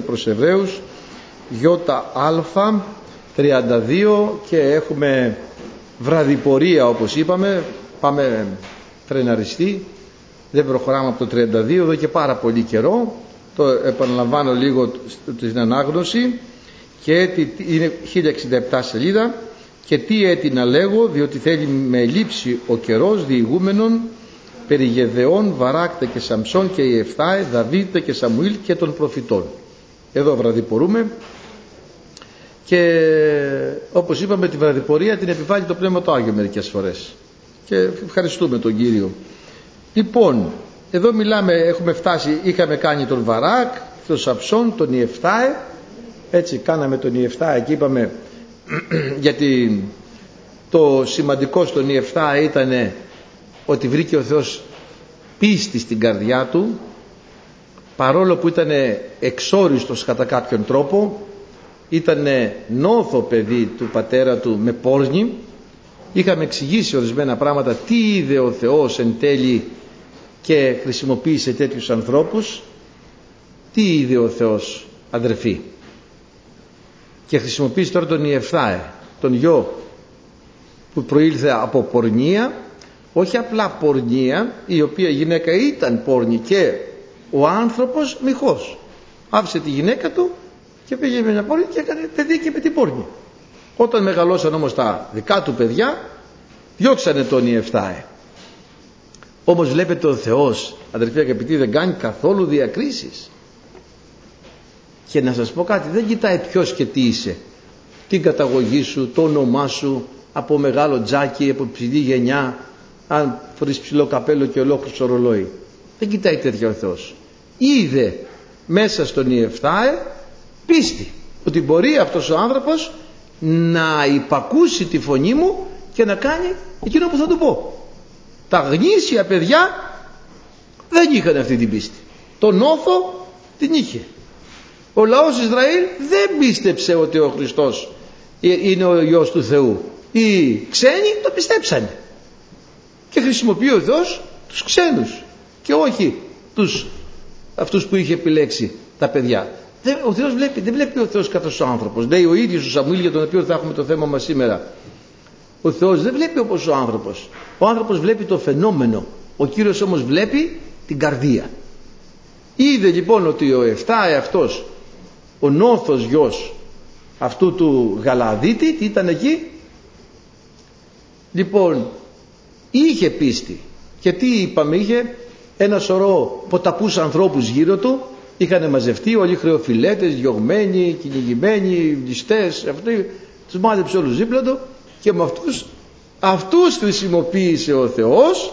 προς Εβραίους ΙΑ 32 και έχουμε βραδιπορία όπως είπαμε. Πάμε φρεναριστή δεν προχωράμε από το 32 εδώ και πάρα πολύ καιρό. Το επαναλαμβάνω λίγο την ανάγνωση. Και είναι 1067 σελίδα. Και τι έτη να λέγω διότι θέλει με λήψη ο καιρός διηγούμενων περί Γεδεών, Βαράκτε και Σαμψόν και οι Εφτάε, Δαβίδτε και Σαμουήλ και των προφητών. Εδώ βραδιπορούμε. Και όπως είπαμε τη βραδιπορία την επιβάλλει το Πνεύμα το Άγιο μερικές φορές. Και ευχαριστούμε τον Κύριο. Λοιπόν, εδώ μιλάμε, έχουμε φτάσει, είχαμε κάνει τον Βαράκ, τον Σαμψόν, τον Ιεφτάε, έτσι κάναμε τον Ιεφτάε και είπαμε γιατί το σημαντικό στον Ιεφτάε ήταν ότι βρήκε ο Θεός πίστη στην καρδιά του παρόλο που ήταν εξόριστος κατά κάποιον τρόπο ήταν νόθο παιδί του πατέρα του με πόρνη. Είχαμε εξηγήσει ορισμένα πράγματα τι είδε ο Θεός εν τέλει και χρησιμοποίησε τέτοιους ανθρώπους. Τι είδε ο Θεός αδερφοί και χρησιμοποίησε τώρα τον Ιεφθάε τον γιο που προήλθε από πορνεία. Όχι απλά πορνεία η οποία γυναίκα ήταν πόρνη και ο άνθρωπος μοιχός. Άφησε τη γυναίκα του και πήγε με μια πόρνη και έκανε παιδί και με την πόρνη. Όταν μεγαλώσαν όμως τα δικά του παιδιά διώξανε τον Ιεφθάε. Όμως βλέπετε ο Θεός αδερφοί αγαπητοί δεν κάνει καθόλου διακρίσεις. Και να σας πω κάτι δεν κοιτάει ποιος και τι είσαι. Την καταγωγή σου, το όνομά σου από μεγάλο τζάκι, από ψηλή γενιά αν φορείς ψηλό καπέλο και ολόκληρο ρολόι δεν κοιτάει τέτοια ο Θεός είδε μέσα στον Ιεφτάε πίστη ότι μπορεί αυτός ο άνθρωπος να υπακούσει τη φωνή μου και να κάνει εκείνο που θα του πω. Τα γνήσια παιδιά δεν είχαν αυτή την πίστη. Τον όφο την είχε. Ο λαός Ισραήλ δεν πίστεψε ότι ο Χριστός είναι ο Υιός του Θεού. Οι ξένοι το πιστέψανε. Και χρησιμοποιεί ο Θεός τους ξένους και όχι τους, αυτούς που είχε επιλέξει τα παιδιά. Ο Θεός βλέπει, δεν βλέπει ο Θεός κατά ο άνθρωπος. Λέει ο ίδιος ο Σαμουήλ για τον οποίο θα έχουμε το θέμα μας σήμερα. Ο Θεός δεν βλέπει όπως ο άνθρωπος. Ο άνθρωπος βλέπει το φαινόμενο. Ο Κύριος όμως βλέπει την καρδία. Είδε λοιπόν ότι ο Εφτάε αυτός ο νόθος γιος αυτού του Γαλαδίτη τι ήταν εκεί; Λοιπόν είχε πίστη. Και τι είπαμε είχε ένα σωρό ποταπούς ανθρώπους γύρω του είχαν μαζευτεί όλοι χρεοφιλέτες, διωγμένοι, κυνηγημένοι, ληστές αυτοί τους μάζεψε όλους δίπλα του και με αυτούς αυτούς χρησιμοποίησε ο Θεός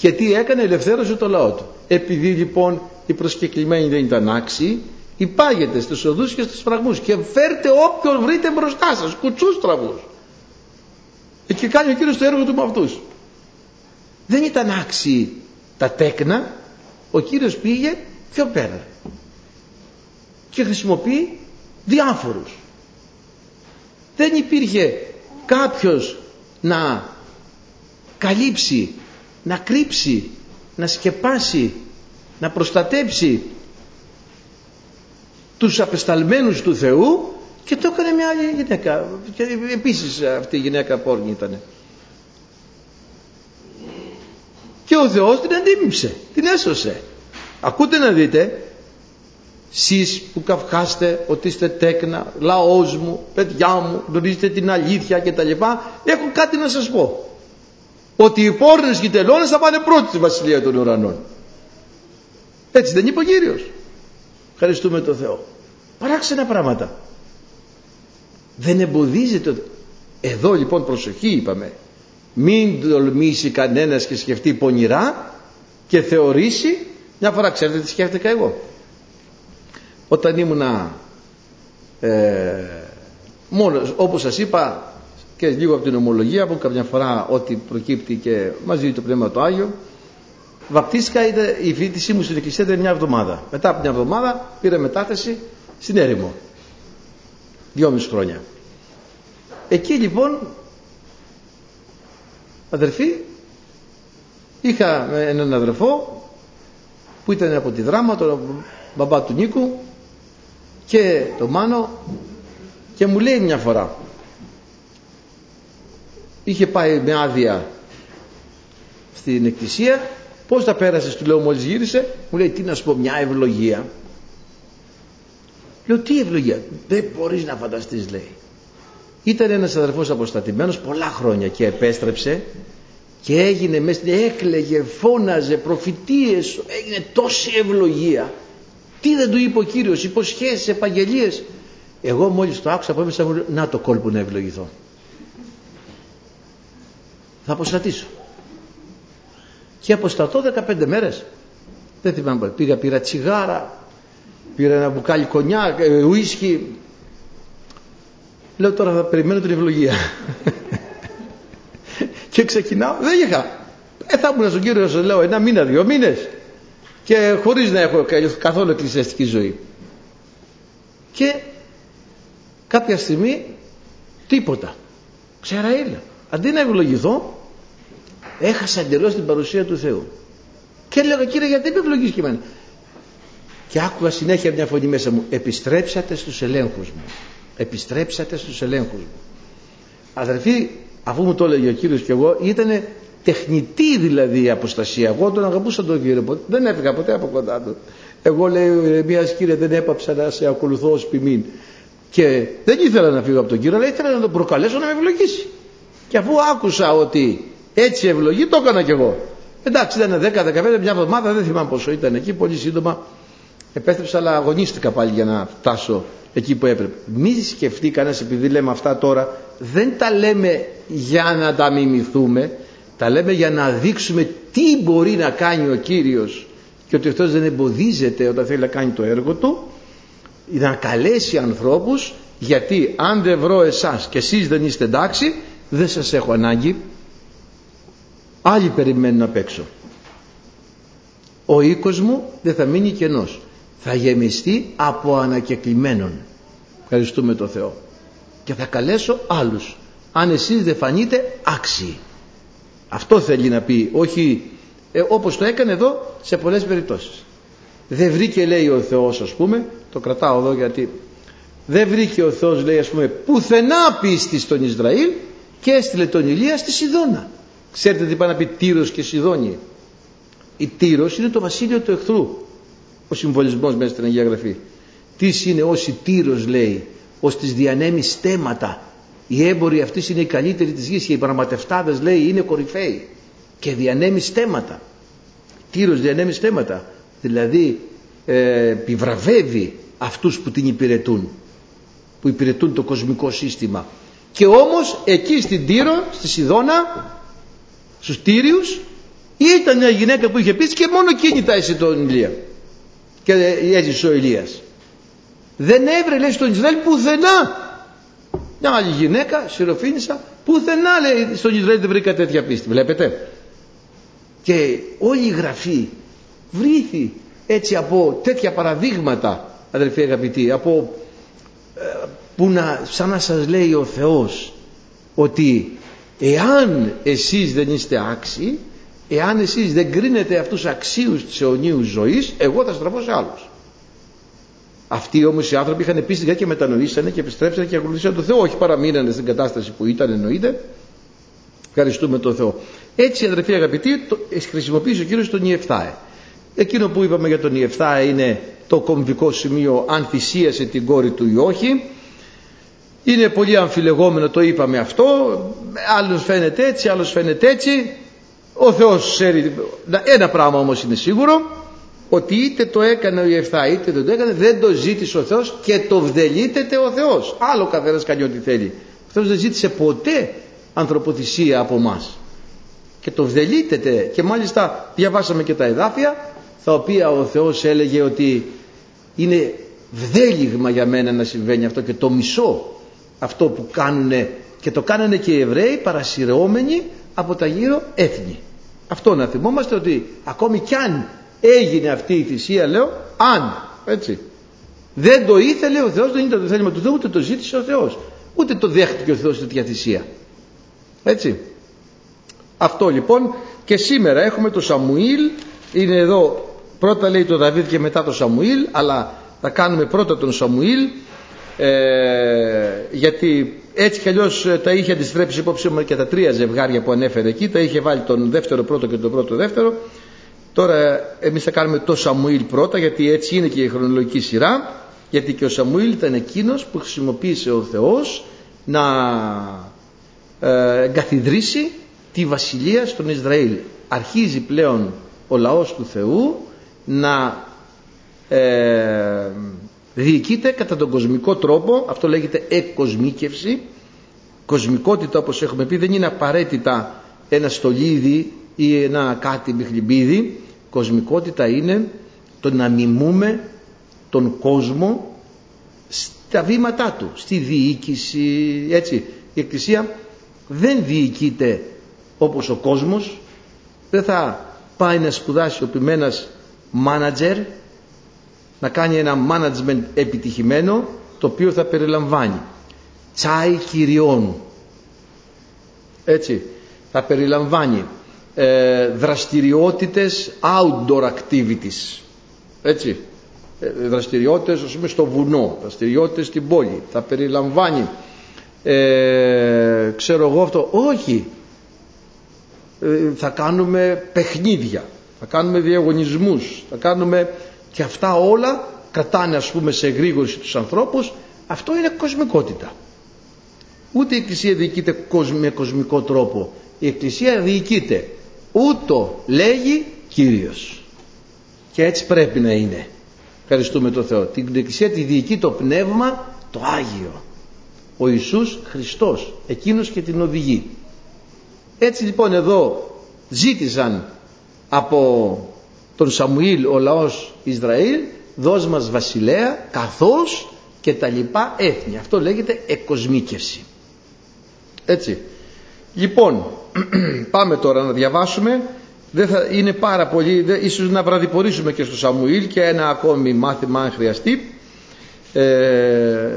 και τι έκανε ελευθέρωσε το λαό του. Επειδή λοιπόν οι προσκεκλημένοι δεν ήταν άξιοι υπάγεται στους οδούς και στους φραγμούς και φέρτε όποιον βρείτε μπροστά σας κουτσούς τραβούς και κάνει ο Κύριος το έργο του με αυτούς. Δεν ήταν άξιοι τα τέκνα ο Κύριος πήγε πιο πέρα και χρησιμοποιεί διάφορους. Δεν υπήρχε κάποιος να καλύψει να κρύψει να σκεπάσει να προστατέψει τους απεσταλμένους του Θεού και το έκανε μια άλλη γυναίκα. Και επίσης αυτή η γυναίκα πόρνη ήταν και ο Θεός την αντίμυψε την έσωσε. Ακούτε να δείτε σεις που καυχάστε ότι είστε τέκνα λαός μου, παιδιά μου γνωρίζετε την αλήθεια και τα λοιπά έχω κάτι να σας πω. Ότι οι πόρνες και οι τελώνες θα πάνε πρώτοι στη Βασιλεία των Ουρανών έτσι δεν είπε ο Κύριος. Ευχαριστούμε τον Θεό. Παράξενα πράγματα. Δεν εμποδίζεται εδώ λοιπόν προσοχή είπαμε μην τολμήσει κανένας και σκεφτεί πονηρά και θεωρήσει. Μια φορά ξέρετε τι σκέφτηκα εγώ. Όταν ήμουνα ε, μόνος όπως σας είπα και λίγο από την ομολογία που καμιά φορά ό,τι προκύπτει και μαζί το Πνεύμα το Άγιο βαπτίστηκα η φοιτησή μου στην εκκλησία ήταν μια εβδομάδα. Μετά από μια εβδομάδα πήρα μετάθεση στην έρημο. Δυόμιση χρόνια. Εκεί λοιπόν αδερφοί είχα έναν αδερφό που ήταν από τη δράμα τον μπαμπά του Νίκου και το Μάνο και μου λέει μια φορά είχε πάει με άδεια στην εκκλησία πως τα πέρασες του λέω μόλις γύρισε μου λέει τι να σου πω μια ευλογία. Λέω τι ευλογία δεν μπορείς να φανταστείς λέει ήταν ένας αδερφός αποστατημένος πολλά χρόνια και επέστρεψε και έγινε μέσα έκλεγε, φώναζε, προφητείες έγινε τόση ευλογία. Τι δεν του είπε ο Κύριος υποσχέσεις, επαγγελίες. Εγώ μόλις το άκουσα από μέσα μου να το κόλπο να ευλογηθώ. Θα αποστατήσω. Και αποστατώ 15 μέρες. Δεν θυμάμαι πήγα πήρα τσιγάρα πήρα ένα μπουκάλι κονιά ε, ουίσκι λέω τώρα θα περιμένω την ευλογία. Και ξεκινάω. Δεν είχα. Ε, θα ήμουν στον κύριο σας λέω ένα μήνα δύο μήνες. Και χωρίς να έχω καθόλου εκκλησιαστική ζωή. Και κάποια στιγμή τίποτα. Ξέρα αντί να ευλογηθώ έχασα εντελώς την παρουσία του Θεού. Και έλεγα κύριε γιατί με ευλογείς και εμένα; Και άκουγα συνέχεια μια φωνή μέσα μου επιστρέψατε στους ελέγχους μου επιστρέψατε στους ελέγχους μου. Αδερφοί αφού μου το έλεγε ο Κύριος και εγώ ήταν τεχνητή δηλαδή η αποστασία. Εγώ τον αγαπούσα τον Κύριο δεν έφυγα ποτέ από κοντά του. Εγώ λέει ο Ηρεμίας Κύριε δεν έπαψα να σε ακολουθώ ως ποιμήν και δεν ήθελα να φύγω από τον Κύριο αλλά ήθελα να τον προκαλέσω να με ευλογήσει. Και αφού άκουσα ότι έτσι ευλογεί το έκανα κι εγώ. Εντάξει ήταν 10-15 μια εβδομάδα δεν θυμάμαι πόσο ήταν εκεί πολύ σύντομα. Επέστρεψα αλλά αγωνίστηκα πάλι για να φτάσω εκεί που έπρεπε. Μη σκεφτεί κανένας επειδή λέμε αυτά τώρα δεν τα λέμε για να τα μιμηθούμε τα λέμε για να δείξουμε τι μπορεί να κάνει ο Κύριος και ότι αυτός δεν εμποδίζεται όταν θέλει να κάνει το έργο του να καλέσει ανθρώπους γιατί αν δεν βρω εσάς και εσείς δεν είστε εντάξει δεν σας έχω ανάγκη. Άλλοι περιμένουν απ' έξω. Ο οίκος μου δεν θα μείνει κενός θα γεμιστεί από ανακεκλημένων ευχαριστούμε το Θεό. Και θα καλέσω άλλους. Αν εσείς δεν φανείτε άξιοι. Αυτό θέλει να πει όχι ε, όπως το έκανε εδώ σε πολλές περιπτώσεις. Δεν βρήκε λέει ο Θεός ας πούμε το κρατάω εδώ γιατί δεν βρήκε ο Θεός λέει ας πούμε πουθενά πίστη στον Ισραήλ και έστειλε τον Ηλία στη Σιδώνα. Ξέρετε τι πάει να πει Τύρος και Σιδώνη. Η Τύρος είναι το βασίλειο του εχθρού ο συμβολισμός μέσα στην Αγία Γραφή. Τις είναι όσοι Τύρος λέει ως τις διανέμεις στέματα οι έμποροι αυτοί είναι οι καλύτεροι της γης και οι πραγματευτάδες λέει είναι κορυφαίοι. Και διανέμεις στέματα Τύρος διανέμεις στέματα δηλαδή ε, επιβραβεύει αυτούς που την υπηρετούν που υπηρετούν το κοσμικό σύστημα. Και όμως εκεί στην Τύρο στη Σιδώνα στους Τύριους ήταν μια γυναίκα που είχε πει και μόνο εκείνη τα έσε τον Ηλία και έζησε ο Ηλίας. Δεν έβρε λέει στον Ισραήλ πουθενά. Μια άλλη γυναίκα σιροφίνησα πουθενά λέει στον Ισραήλ δεν βρήκα τέτοια πίστη βλέπετε. Και όλη η γραφή βρήθη έτσι από τέτοια παραδείγματα αδελφοί αγαπητοί από ε, που να σαν να σας λέει ο Θεός ότι εάν εσείς δεν είστε άξιοι εάν εσείς δεν κρίνετε αυτούς αξίους της αιωνίου ζωής εγώ θα στραφώ σε άλλους. Αυτοί όμως οι άνθρωποι είχαν πίστη και μετανοήσανε και επιστρέψανε και ακολουθήσαν τον Θεό όχι παραμείνανε στην κατάσταση που ήταν εννοείται. Ευχαριστούμε τον Θεό. Έτσι αδερφοί αγαπητοί το, χρησιμοποίησε ο Κύριος τον Ιεφθάε. Εκείνο που είπαμε για τον Ιεφθάε είναι το κομβικό σημείο αν θυσίασε την κόρη του ή όχι. Είναι πολύ αμφιλεγόμενο το είπαμε αυτό. Άλλος φαίνεται έτσι άλλος φαίνεται έτσι ο Θεός ξέρει ένα πράγμα όμως είναι σίγουρο ότι είτε το έκανε ο Ιεφθά είτε δεν το έκανε δεν το ζήτησε ο Θεός και το βδελίτεται ο Θεός. Άλλο καθένας κάνει ό,τι θέλει. Ο Θεός δεν ζήτησε ποτέ ανθρωποθυσία από μας. Και το βδελίτεται. Και μάλιστα διαβάσαμε και τα εδάφια τα οποία ο Θεός έλεγε ότι είναι βδέλιγμα για μένα να συμβαίνει αυτό και το μισό αυτό που κάνουν και το κάνανε και οι Εβραίοι παρασυρώμενοι από τα γύρω έθνη. Αυτό να θυμόμαστε ότι ακόμη κι αν έγινε αυτή η θυσία λέω αν έτσι. Δεν το ήθελε ο Θεός δεν ήταν το θέλημα του Θεού ούτε το ζήτησε ο Θεός. Ούτε το δέχτηκε ο Θεός τέτοια θυσία. Έτσι. Αυτό λοιπόν. Και σήμερα έχουμε το Σαμουήλ. Είναι εδώ πρώτα λέει το Δαβίδ και μετά το Σαμουήλ αλλά θα κάνουμε πρώτα τον Σαμουήλ ε, γιατί έτσι κι αλλιώς τα είχε αντιστρέψει υπόψη μου και τα τρία ζευγάρια που ανέφερε εκεί. Τα είχε βάλει τον δεύτερο πρώτο και τον πρώτο δεύτερο. Τώρα εμείς θα κάνουμε το Σαμουήλ πρώτα γιατί έτσι είναι και η χρονολογική σειρά. Γιατί και ο Σαμουήλ ήταν εκείνος που χρησιμοποίησε ο Θεός να ε, εγκαθιδρύσει τη βασιλεία στον Ισραήλ. Αρχίζει πλέον ο λαός του Θεού να ε, διοικείται κατά τον κοσμικό τρόπο αυτό λέγεται εκκοσμίκευση κοσμικότητα όπως έχουμε πει δεν είναι απαραίτητα ένα στολίδι ή ένα κάτι μπιχλιμπίδι κοσμικότητα είναι το να μιμούμε τον κόσμο στα βήματά του στη διοίκηση έτσι. Η Εκκλησία δεν διοικείται όπως ο κόσμος. Δεν θα πάει να σπουδάσει ο ποιμένας μάνατζερ να κάνει ένα management επιτυχημένο το οποίο θα περιλαμβάνει τσάι κυριών. Έτσι. Θα περιλαμβάνει ε, δραστηριότητες outdoor activities. Έτσι. Ε, δραστηριότητες ας πούμε στο βουνό δραστηριότητες στην πόλη. Θα περιλαμβάνει ε, ξέρω εγώ αυτό. Όχι. Ε, θα κάνουμε παιχνίδια. Θα κάνουμε διαγωνισμούς. Θα κάνουμε και αυτά όλα κρατάνε ας πούμε σε εγρήγορση τους ανθρώπους. Αυτό είναι κοσμικότητα. Ούτε η Εκκλησία διοικείται με κοσμικό τρόπο. Η Εκκλησία διοικείται. Ούτω λέγει Κύριος. Και έτσι πρέπει να είναι. Ευχαριστούμε τον Θεό. Την Εκκλησία τη διοικεί το Πνεύμα το Άγιο. Ο Ιησούς Χριστός. Εκείνος και την οδηγεί. Έτσι λοιπόν εδώ ζήτησαν από τον Σαμουήλ ο λαός Ισραήλ δώσ' μας βασιλέα καθώς και τα λοιπά έθνη. Αυτό λέγεται εκοσμίκευση. Έτσι. Λοιπόν πάμε τώρα να διαβάσουμε. Δεν θα, είναι πάρα πολύ δεν, ίσως να βραδιπορήσουμε και στο Σαμουήλ και ένα ακόμη μάθημα αν χρειαστεί. Ε,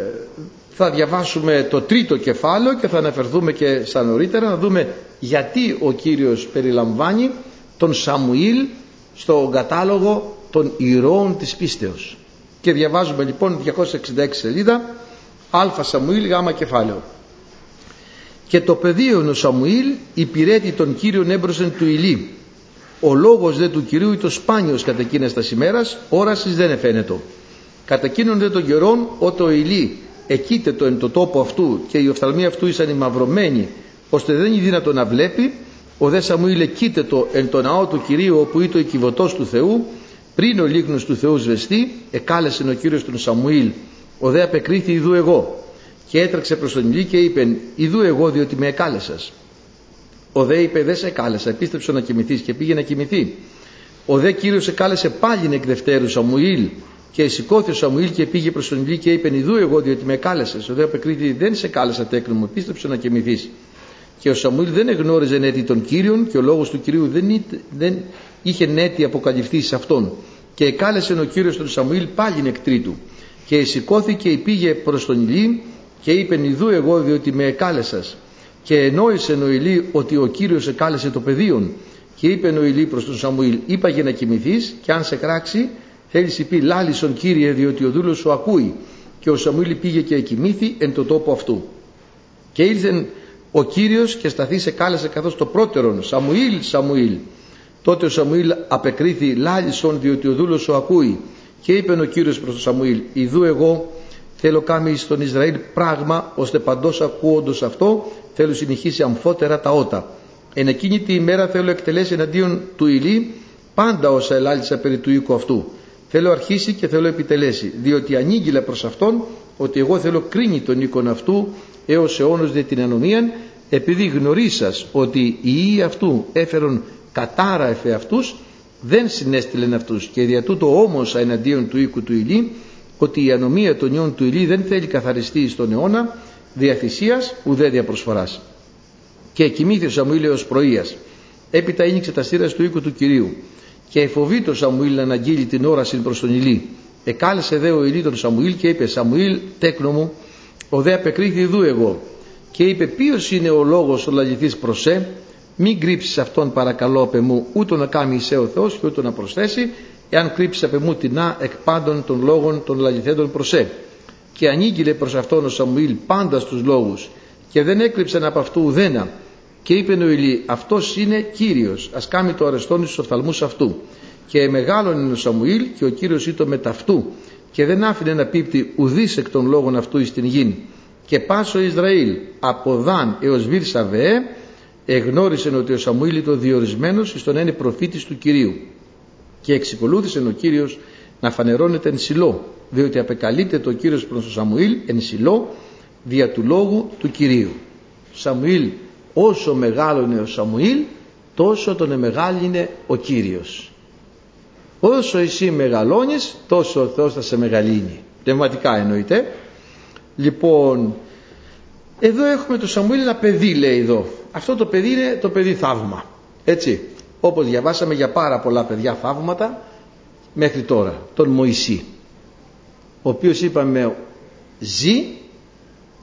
θα διαβάσουμε το τρίτο κεφάλαιο και θα αναφερθούμε και στα νωρίτερα να δούμε γιατί ο Κύριος περιλαμβάνει τον Σαμουήλ στο κατάλογο των ηρώων της πίστεως. Και διαβάζουμε λοιπόν 266 σελίδα Α Σαμουήλ Γ κεφάλαιο. Και το πεδίο ο Σαμουήλ υπηρέτει τον Κύριον έμπροσεν του Ηλί. Ο λόγος δε του Κυρίου ήταν σπάνιος κατά εκείνες τας ημέρας όρασης δεν εφαίνεται. Κατά εκείνον δε των καιρών ότο ο Ηλί εκείται το εν το τόπο αυτού και οι οφθαλμοί αυτού ήσαν ημαυρωμένοι ώστε δεν είναι δυνατό να βλέπει ο δε Σαμουήλ εκείται το εν το ναό του Κυρίου όπου ήταν ο κυβωτός του Θεού πριν ο λίγνος του Θεού σβεστεί εκάλεσε ο Κύριος τον Σαμουήλ ο δε απεκρίθη ιδού εγώ και έτρεξε προς τον Ηλί και είπε ιδού εγώ διότι με εκάλεσας ο δε είπε δεν σε κάλεσα επίστρεψε να κοιμηθείς και πήγε να κοιμηθεί ο δε Κύριος εκάλεσε πάλι εκ δευτέρου Σαμουήλ και σηκώθηκε ο Σαμουήλ και πήγε προς τον Ηλί και είπε: Ιδού εγώ, διότι με κάλεσε. Ο δε απεκρίτη: Δεν σε κάλεσα, τέκνο μου, επίστρεψε να κοιμηθείς. Και ο Σαμουήλ δεν εγνώριζε νέτη των κύριων και ο λόγος του κυρίου δεν, δεν είχε νέτη αποκαλυφθεί σε αυτόν. Και κάλεσε ο κύριος τον Σαμουήλ πάλι εκ τρίτου. Και σηκώθηκε και πήγε προς τον Ηλί και είπε: Ιδού εγώ, διότι με εκάλεσας. Και ενόησε ο Ηλί ότι ο κύριος εκάλεσε το πεδίο. Και είπε ο Ηλί προς τον Σαμουήλ: Είπα για να κοιμηθείς, και αν σε κράξει, θέλεις πεις λάλησον Κύριε διότι ο δούλος σου ακούει και ο Σαμουήλ πήγε και εκοιμήθη εν το τόπο αυτού και ήλθε ο Κύριος και σταθεί σε κάλεσε καθώς το πρώτερον Σαμουήλ Σαμουήλ. Τότε ο Σαμουήλ απεκρίθη λάλησον διότι ο δούλος σου ακούει και είπε ο Κύριος προς τον Σαμουήλ Ιδού εγώ θέλω κάμει στον Ισραήλ πράγμα ώστε παντός ακούοντος αυτό θέλω συνεχίσει αμφότερα τα ότα. Εν εκείνη τη ημέρα θέλω εκτελέσει εναντίον του Ηλί πάντα όσα ελάλησα περί του οίκου αυτού. Θέλω αρχίσει και θέλω επιτελέσει διότι ανήγγειλα προς αυτόν ότι εγώ θέλω κρίνει τον οίκον αυτού έως αιώνος δε την ανομίαν επειδή γνωρίσας ότι οι ιοί αυτού έφερον κατάρα εφέ αυτούς δεν συνέστηλεν αυτούς. Και δια τούτο όμως εναντίον του οίκου του Ηλί ότι η ανομία των ιών του Ηλί δεν θέλει καθαριστεί στον αιώνα δια θυσίας ουδέ δια προσφοράς και κοιμήθη ο Σαμουήλ έως πρωίας. Έπειτα ένιξε τα στήρας του οίκου του Κυρίου. Και εφοβεί το Σαμουήλ να αναγγείλει την όραση προς τον Ηλί. Εκάλεσε δε ο Ηλί τον Σαμουήλ και είπε Σαμουήλ τέκνο μου ο δε απεκρίθη δού εγώ και είπε ποιος είναι ο λόγος ο λαγηθής προς σε; Μην κρύψεις αυτόν παρακαλώ πε μου ούτω να κάνει σε ο Θεός και ούτω να προσθέσει εάν κρύψεις απ' εμού τεινά εκ πάντων των λόγων των λαληθέντων προσέ. Και ανήγγειλε προς αυτόν ο Σαμουήλ πάντας στους λόγους και δεν έκρυψαν από αυτού ουδένα. Και είπε ο Ηλί, αυτός είναι Κύριος, ας κάνει το αρεστόν στους οφθαλμούς αυτού. Και μεγάλον είναι ο Σαμουήλ και ο Κύριος ήτο με ταυτού και δεν άφηνε να πίπτει ουδής εκ των λόγων αυτού εις την γην. Και πάσο Ισραήλ από Δάν έως Βίρ Σαβέ εγνώρισαν ότι ο Σαμουήλ ήταν διορισμένος εις τον είναι προφήτης του Κυρίου. Και εξικολούθησε ο Κύριος να φανερώνεται εν Σιλό, διότι απεκαλείται το Κύριος προς τον Σαμουήλ εν Σιλό δια του λόγου του Κυρίου. Σαμουήλ, όσο μεγάλο είναι ο Σαμουήλ, τόσο τον μεγάλη είναι ο Κύριος. Όσο εσύ μεγαλώνεις, τόσο ο Θεός θα σε μεγαλύνει. Πνευματικά εννοείται. Λοιπόν, εδώ έχουμε το Σαμουήλ ένα παιδί λέει εδώ. Αυτό το παιδί είναι το παιδί θαύμα. Έτσι, όπως διαβάσαμε για πάρα πολλά παιδιά θαύματα μέχρι τώρα. Τον Μωυσή, ο οποίος είπαμε ζει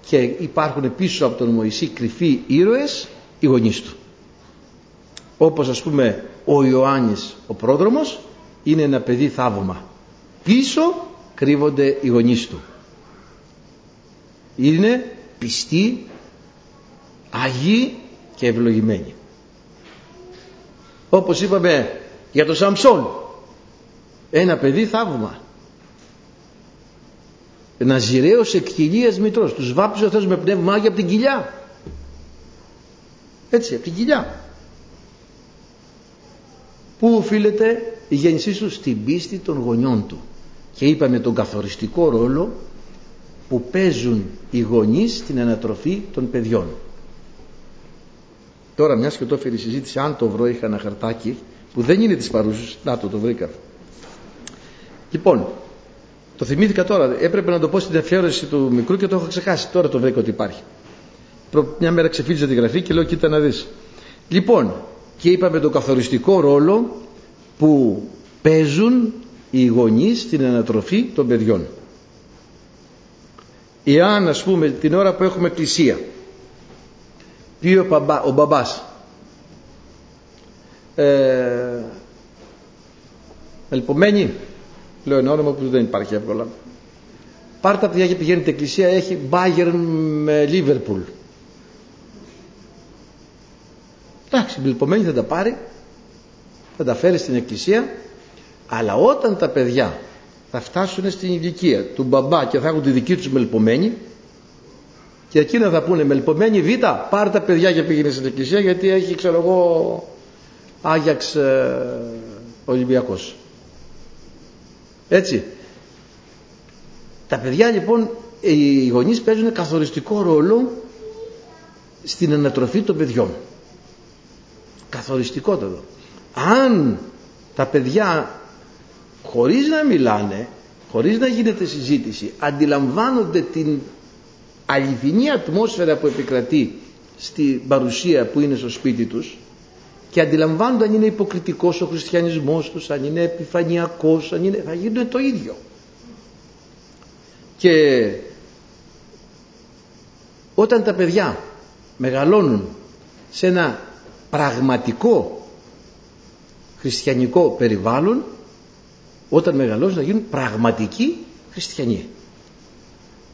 και υπάρχουν πίσω από τον Μωυσή κρυφοί ήρωες οι γονείς του. Όπως ας πούμε ο Ιωάννης ο πρόδρομος είναι ένα παιδί θαύμα. Πίσω κρύβονται οι γονείς του. Είναι πιστοί, αγίοι και ευλογημένοι. Όπως είπαμε για τον Σαμψόν, ένα παιδί θαύμα. Ένας ζηρέος εκ κοιλίας μητρός. Τους βάπτιζε ο Θεός με πνεύμα Άγιο από την κοιλιά. Έτσι, από την κοιλιά. Πού οφείλεται; Η γέννησή του στην πίστη των γονιών του. Και είπαμε τον καθοριστικό ρόλο που παίζουν οι γονείς στην ανατροφή των παιδιών. Τώρα μιας και το έφερε η συζήτηση, αν το βρω είχα ένα χαρτάκι που δεν είναι της παρούσης, να το το βρήκα. Λοιπόν, το θυμήθηκα τώρα, έπρεπε να το πω στην αφιέρωση του μικρού και το έχω ξεχάσει, τώρα το βρήκα ότι υπάρχει. Μια μέρα ξεφύλιζα τη γραφή και λέω κοίτα να δεις. Λοιπόν, και είπαμε τον καθοριστικό ρόλο που παίζουν οι γονείς στην ανατροφή των παιδιών. Εάν ας πούμε την ώρα που έχουμε εκκλησία πει ο, μπαμπά, ο μπαμπάς ε, ελπομένη λέω ένα όνομα που δεν υπάρχει εύκολα πάρτε τα παιδιά και πηγαίνετε εκκλησία έχει Bayern με Liverpool εντάξει ελπομένη θα τα πάρει θα τα φέρει στην εκκλησία αλλά όταν τα παιδιά θα φτάσουν στην ηλικία του μπαμπά και θα έχουν τη δική τους μελπομένη και εκείνα θα πούνε μελπομένη β πάρε τα παιδιά και πήγαινε στην εκκλησία γιατί έχει ξέρω εγώ Άγιαξ ε, Ολυμπιακός έτσι. Τα παιδιά λοιπόν οι γονείς παίζουν καθοριστικό ρόλο στην ανατροφή των παιδιών. Καθοριστικότατο αν τα παιδιά χωρίς να μιλάνε χωρίς να γίνεται συζήτηση αντιλαμβάνονται την αληθινή ατμόσφαιρα που επικρατεί στην παρουσία που είναι στο σπίτι τους και αντιλαμβάνονται αν είναι υποκριτικός ο χριστιανισμός τους, αν είναι επιφανειακός, αν είναι, θα γίνουν το ίδιο. Και όταν τα παιδιά μεγαλώνουν σε ένα πραγματικό χριστιανικό περιβάλλον όταν μεγαλώσουν να γίνουν πραγματικοί χριστιανοί.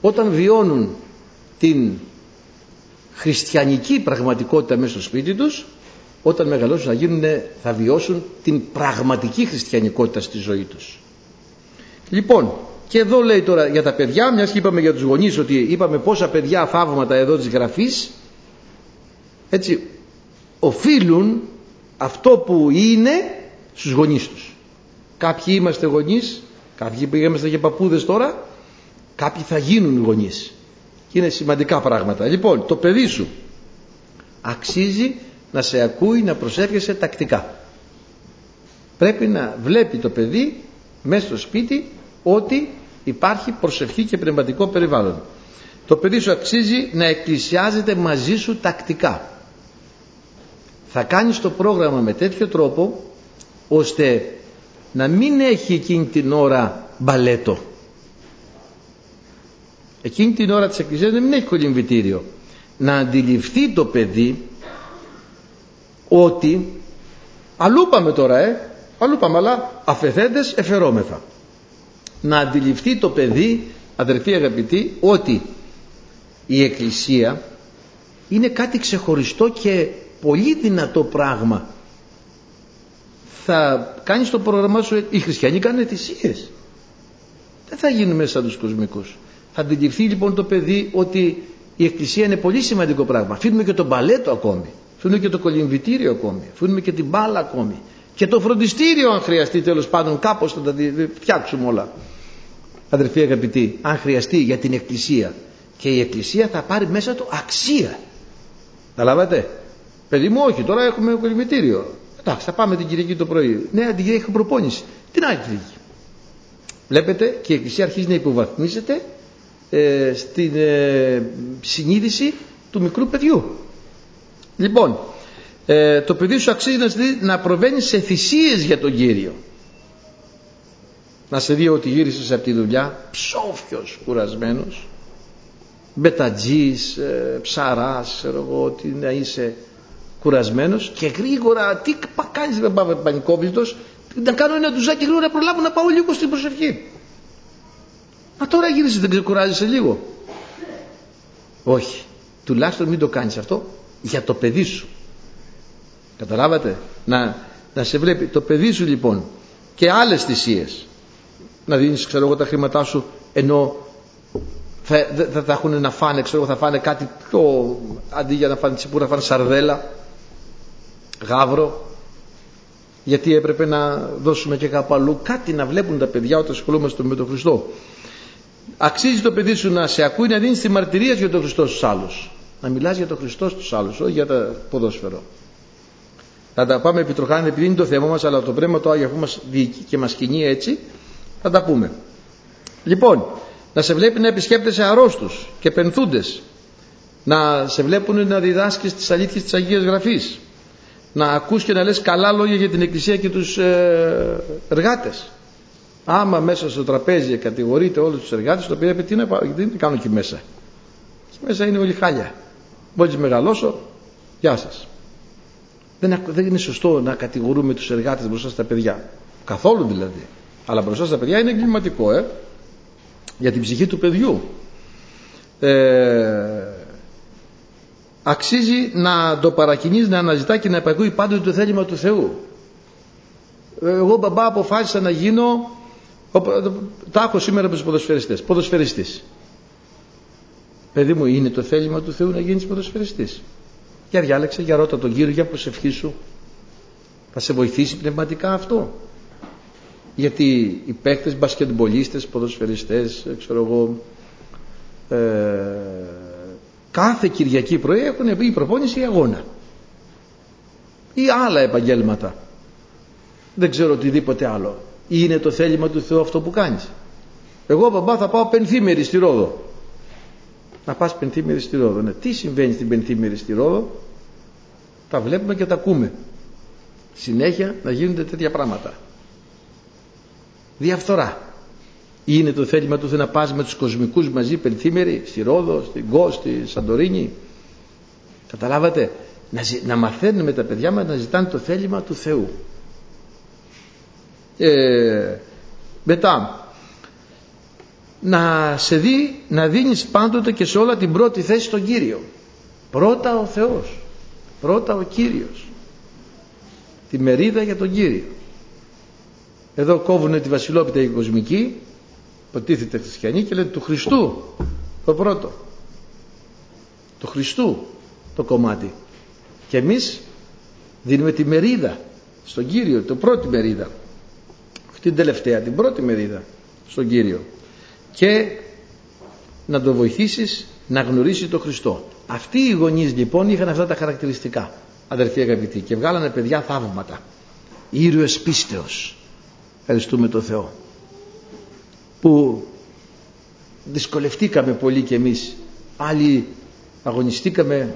Όταν βιώνουν την χριστιανική πραγματικότητα μέσα στο σπίτι τους, όταν μεγαλώσουν να γίνουν, θα βιώσουν την πραγματική χριστιανικότητα στη ζωή τους. Λοιπόν, και εδώ λέει τώρα για τα παιδιά, μιας και είπαμε για τους γονείς ότι είπαμε πόσα παιδιά θαύματα εδώ της γραφής, έτσι, οφείλουν αυτό που είναι στους γονείς τους. Κάποιοι είμαστε γονείς, κάποιοι είμαστε και παππούδες τώρα, κάποιοι θα γίνουν γονείς. Και είναι σημαντικά πράγματα. Λοιπόν, το παιδί σου αξίζει να σε ακούει, να προσέρχεσαι τακτικά. Πρέπει να βλέπει το παιδί μέσα στο σπίτι ότι υπάρχει προσευχή και πνευματικό περιβάλλον. Το παιδί σου αξίζει να εκκλησιάζεται μαζί σου τακτικά. Θα κάνεις το πρόγραμμα με τέτοιο τρόπο ώστε να μην έχει εκείνη την ώρα μπαλέτο. Εκείνη την ώρα της εκκλησίας να μην έχει κολυμβητήριο. Να αντιληφθεί το παιδί ότι αλλού πάμε τώρα ε αλλού πάμε αλλά αφεθέντες εφερόμεθα να αντιληφθεί το παιδί αδερφοί αγαπητοί ότι η Εκκλησία είναι κάτι ξεχωριστό και πολύ δυνατό πράγμα θα κάνεις το πρόγραμμά σου οι χριστιανοί κάνουν θυσίες. Δεν θα γίνουν μέσα τους κοσμικούς. Θα αντιληφθεί λοιπόν το παιδί ότι η εκκλησία είναι πολύ σημαντικό πράγμα. Αφήνουμε και το μπαλέτο ακόμη. Αφήνουμε και το κολυμβητήριο ακόμη. Αφήνουμε και την μπάλα ακόμη. Και το φροντιστήριο αν χρειαστεί τέλος πάντων κάπως θα τα φτιάξουμε όλα. Αδερφοί αγαπητοί αν χρειαστεί για την εκκλησία. Και η εκκλησία θα πάρει μέσα του αξία. Καταλάβατε παιδί μου όχι. Τώρα έχουμε κολυμβητήριο εντάξει θα πάμε την Κυριακή το πρωί. Ναι την Κυριακή έχω προπόνηση. Την άλλη Κυριακή βλέπετε και η εκκλησία αρχίζει να υποβαθμίζεται ε, στην ε, συνείδηση του μικρού παιδιού. Λοιπόν ε, το παιδί σου αξίζει να, να προβαίνει σε θυσίες για τον Κύριο. Να σε δει ότι γύρισες από τη δουλειά ψόφιος κουρασμένος. Μπετατζής, ε, ψαράς ξέρω εγώ ότι να είσαι κουρασμένος και γρήγορα τι κάνεις δεν πάμε πανικόβλητος να κάνω ένα ντουζάκι γρήγορα να προλάβω να πάω λίγο στην προσευχή Μα τώρα γύρισε δεν ξεκουράζεσαι λίγο. Όχι. Τουλάχιστον μην το κάνεις αυτό για το παιδί σου. Καταλάβατε; Να, να σε βλέπει το παιδί σου λοιπόν και άλλες θυσίες. Να δίνεις ξέρω εγώ τα χρήματά σου ενώ θα, θα, θα έχουν να φάνε ξέρω θα φάνε κάτι πιο αντί για να φάνε τσιπούρα φάνε σαρδέλα γάβρο γιατί έπρεπε να δώσουμε και κάπου αλλού κάτι να βλέπουν τα παιδιά όταν ασχολούμαστε με τον Χριστό Αξίζει το παιδί σου να σε ακούει να δίνεις τη μαρτυρία για τον Χριστό στους άλλους. Να μιλάς για τον Χριστό στους άλλους, όχι για το ποδόσφαιρο. Θα τα πάμε επιτροχάνε επειδή είναι το θέμα μας, αλλά το πνεύμα το Άγιο αφού μας διοικεί και μας κινεί έτσι, θα τα πούμε. Λοιπόν, να σε βλέπει να επισκέπτεσαι αρρώστους και πενθούντες. Να σε βλέπουν να διδάσκεις τις αλήθειες της Αγίας Γραφής. Να ακούς και να λες καλά λόγια για την Εκκλησία και τους ε, εργάτες. Άμα μέσα στο τραπέζι κατηγορείτε όλους τους εργάτες το οποίο τι να, τι να κάνω εκεί μέσα εκεί μέσα είναι όλοι χάλια. Μόλις μεγαλώσω. Γεια σας. Δεν, δεν είναι σωστό να κατηγορούμε τους εργάτες μπροστά στα παιδιά. Καθόλου δηλαδή. Αλλά μπροστά στα παιδιά είναι εγκληματικό ε; για την ψυχή του παιδιού. Ε, αξίζει να το παρακινείς να αναζητά και να επακούει πάντοτε το θέλημα του Θεού εγώ μπαμπά αποφάσισα να γίνω το άκου σήμερα με τους ποδοσφαιριστές. Ποδοσφαιριστής. Παιδί μου, είναι το θέλημα του Θεού να γίνεις ποδοσφαιριστής. Για διάλεξε, για ρώτα τον Κύριο, για προσευχή σου. Θα σε βοηθήσει πνευματικά αυτό. Γιατί οι παίκτες, μπασκετμπολίστες, ποδοσφαιριστές, ξέρω εγώ, ε, κάθε Κυριακή πρωί έχουν η προπόνηση ή αγώνα. Ή άλλα επαγγέλματα. Δεν ξέρω οτιδήποτε άλλο είναι το θέλημα του Θεού αυτό που κάνεις εγώ μπαμπά θα πάω πενθήμερη στη Ρόδο να πας πενθήμερη στη Ρόδο ναι. τι συμβαίνει στην πενθήμερη στη Ρόδο; Τα βλέπουμε και τα ακούμε συνέχεια να γίνονται τέτοια πράγματα διαφθορά είναι το θέλημα του Θεού να πας με τους κοσμικούς μαζί πενθήμερη στη Ρόδο, στην Κο, στη Σαντορίνη. Καταλάβατε; Να, να μαθαίνουν με τα παιδιά μας να ζητάνε το θέλημα του Θεού. Ε, μετά να σε δει να δίνεις πάντοτε και σε όλα την πρώτη θέση στον Κύριο. Πρώτα ο Θεός. Πρώτα ο Κύριος. Τη μερίδα για τον Κύριο. Εδώ κόβουνε τη βασιλόπιτα η κοσμική υποτίθεται χριστιανή και λένε του Χριστού το πρώτο. Του Χριστού το κομμάτι. Και εμείς δίνουμε τη μερίδα στον Κύριο το πρώτη μερίδα. Την τελευταία, την πρώτη μερίδα στον Κύριο. Και να το βοηθήσεις να γνωρίσει τον Χριστό. Αυτοί οι γονείς λοιπόν είχαν αυτά τα χαρακτηριστικά αδερφοί αγαπητοί και βγάλανε παιδιά θαύματα. Ήρωες πίστεως. Ευχαριστούμε τον Θεό που δυσκολευτήκαμε πολύ κι εμείς άλλοι αγωνιστήκαμε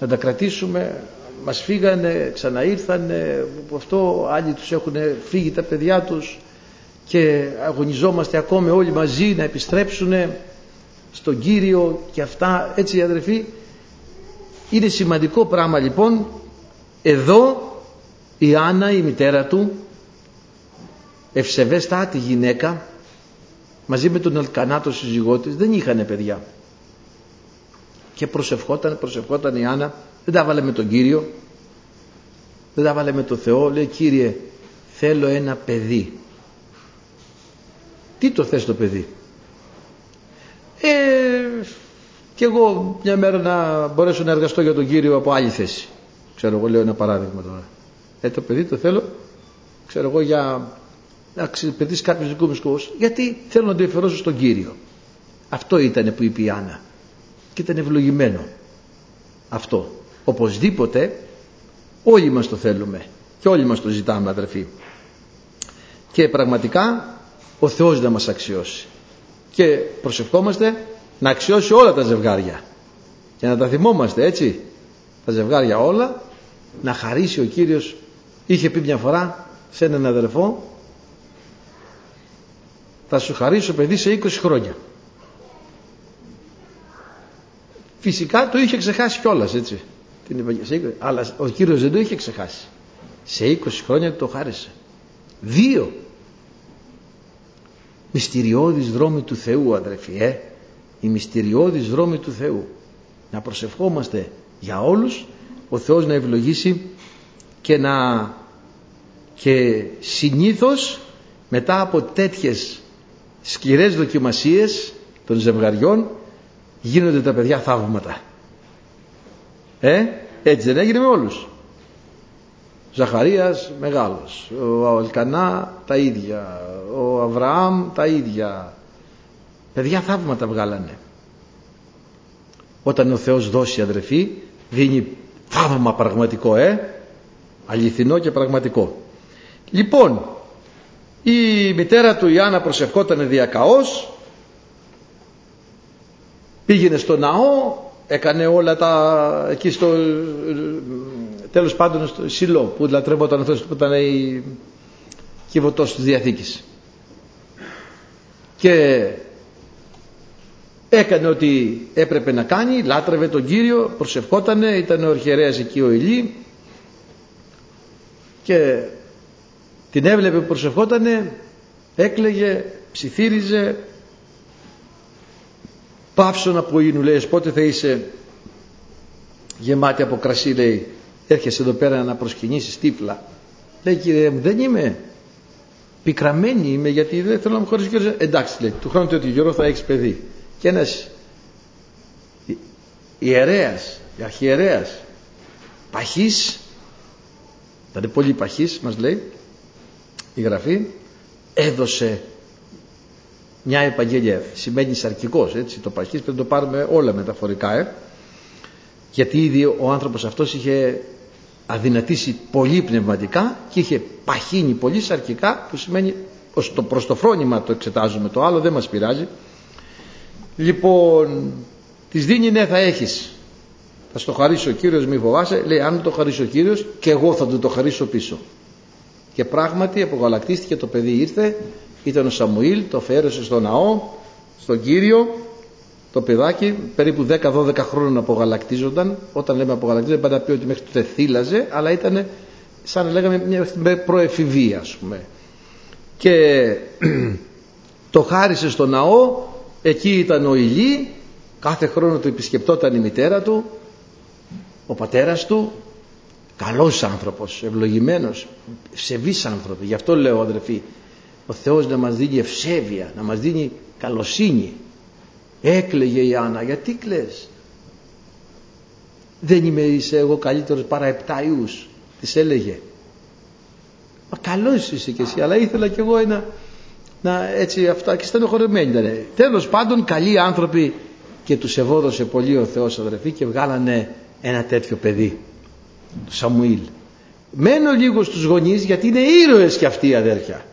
να τα κρατήσουμε μας φύγανε, ξαναήρθανε από αυτό άλλοι τους έχουν φύγει τα παιδιά τους και αγωνιζόμαστε ακόμη όλοι μαζί να επιστρέψουν στον Κύριο και αυτά. Έτσι αδερφοί είναι σημαντικό πράγμα λοιπόν εδώ η Άννα η μητέρα του ευσεβέστατη γυναίκα μαζί με τον Ελκανά το σύζυγό της δεν είχαν παιδιά. Και προσευχόταν, προσευχόταν η Άννα. Δεν τα βάλε με τον Κύριο. Δεν τα βάλε με τον Θεό. Λέει Κύριε θέλω ένα παιδί τι το θες το παιδί; Ε, και εγώ μια μέρα να μπορέσω να εργαστώ για τον Κύριο από άλλη θέση. Ξέρω εγώ λέω ένα παράδειγμα τώρα. Ε το παιδί το θέλω ξέρω εγώ για να ξεπερδίσει κάποιου δικού μου σκοπού. Γιατί θέλω να το εφερώσω στον κύριο. Αυτό ήταν που είπε η Άννα. Και ήταν ευλογημένο. Αυτό. Οπωσδήποτε όλοι μας το θέλουμε. Και όλοι μας το ζητάμε αδερφοί. Και πραγματικά ο Θεός να μας αξιώσει. Και προσευχόμαστε να αξιώσει όλα τα ζευγάρια. Και να τα θυμόμαστε έτσι. Τα ζευγάρια όλα. Να χαρίσει ο Κύριος. Είχε πει μια φορά σε έναν αδερφό θα σου χαρίσω παιδί σε 20 χρόνια. Φυσικά το είχε ξεχάσει κιόλας έτσι. Την αλλά ο Κύριος δεν το είχε ξεχάσει. Σε 20 χρόνια το χάρισε. Δύο. Μυστηριώδης δρόμοι του Θεού αδερφοί. Ε; Οι μυστηριώδης δρόμοι του Θεού. Να προσευχόμαστε για όλους. Ο Θεός να ευλογήσει και να και συνήθως μετά από τέτοιες σκληρές δοκιμασίες των ζευγαριών γίνονται τα παιδιά θαύματα. Ε, έτσι δεν έγινε με όλους. Ζαχαρίας μεγάλος, ο Αλκανά τα ίδια, ο Αβραάμ τα ίδια. Παιδιά θαύματα βγάλανε. Όταν ο Θεός δώσει αδερφή δίνει θαύμα πραγματικό, ε, αληθινό και πραγματικό. Λοιπόν, η μητέρα του Ιάννα προσευχόταν διακαώς, πήγαινε στο ναό, έκανε όλα τα εκεί στο τέλος πάντων στο Σιλό που λατρεύονταν ο Θεός που ήταν η κυβωτός της Διαθήκης. Και έκανε ό,τι έπρεπε να κάνει, λάτρευε τον Κύριο, προσευχότανε, ήταν ο αρχιερέας εκεί ο Ηλί και την έβλεπε που προσευχότανε έκλαιγε, ψιθύριζε. Πάψω να ίνου λέει πότε θα είσαι γεμάτη από κρασί λέει. Έρχεσαι εδώ πέρα να προσκυνήσεις τύφλα λέει κύριε μου δεν είμαι πικραμένη είμαι γιατί δεν θέλω να μου χωρίσει κύριε εντάξει λέει του χρόνου του γύρω θα έχεις παιδί και ένας ιερέας αρχιερέας παχής ήταν πολύ παχής μας λέει η Γραφή έδωσε μια επαγγελία. Σημαίνει σαρκικός έτσι το παχής πρέπει να το πάρουμε όλα μεταφορικά ε. γιατί ήδη ο άνθρωπος αυτός είχε αδυνατήσει πολύ πνευματικά και είχε παχύνει πολύ σαρκικά που σημαίνει ως το προς το φρόνημα το εξετάζουμε το άλλο δεν μας πειράζει. Λοιπόν της δίνει ναι θα έχεις θα στο χαρίσει ο Κύριος μη φοβάσαι λέει αν το χαρίσει ο Κύριος και εγώ θα του το χαρίσω πίσω και πράγματι απογαλακτίστηκε το παιδί ήρθε, ήταν ο Σαμουήλ, το φέρωσε στο ναό, στον Κύριο, το παιδάκι, περίπου 10-12 χρόνων απογαλακτίζονταν. Όταν λέμε απογαλακτίζονταν, πάντα πει ότι μέχρι τότε θύλαζε, αλλά ήταν σαν να λέγαμε μια προεφηβεία, ας πούμε. Και το χάρισε στο ναό, εκεί ήταν ο Ηλί, κάθε χρόνο του επισκεπτόταν η μητέρα του, ο πατέρας του, καλός άνθρωπος, ευλογημένος, ευσεβής άνθρωπος. Γι' αυτό λέω αδερφοί, ο Θεός να μας δίνει ευσέβεια, να μας δίνει καλοσύνη. Έκλαιγε η Άννα, γιατί κλαις; Δεν είμαι είσαι εγώ καλύτερος παρά επτά ιούς, της έλεγε. Μα καλός είσαι κι εσύ, αλλά ήθελα κι εγώ ένα, να έτσι αυτά και στενοχωρεμένοι ήταν. Τέλος πάντων καλοί άνθρωποι και τους ευόδωσε πολύ ο Θεός αδερφοί και βγάλανε ένα τέτοιο παιδί του Σαμουήλ. Μένω λίγο στους γονείς γιατί είναι ήρωες και αυτοί οι αδέρφια.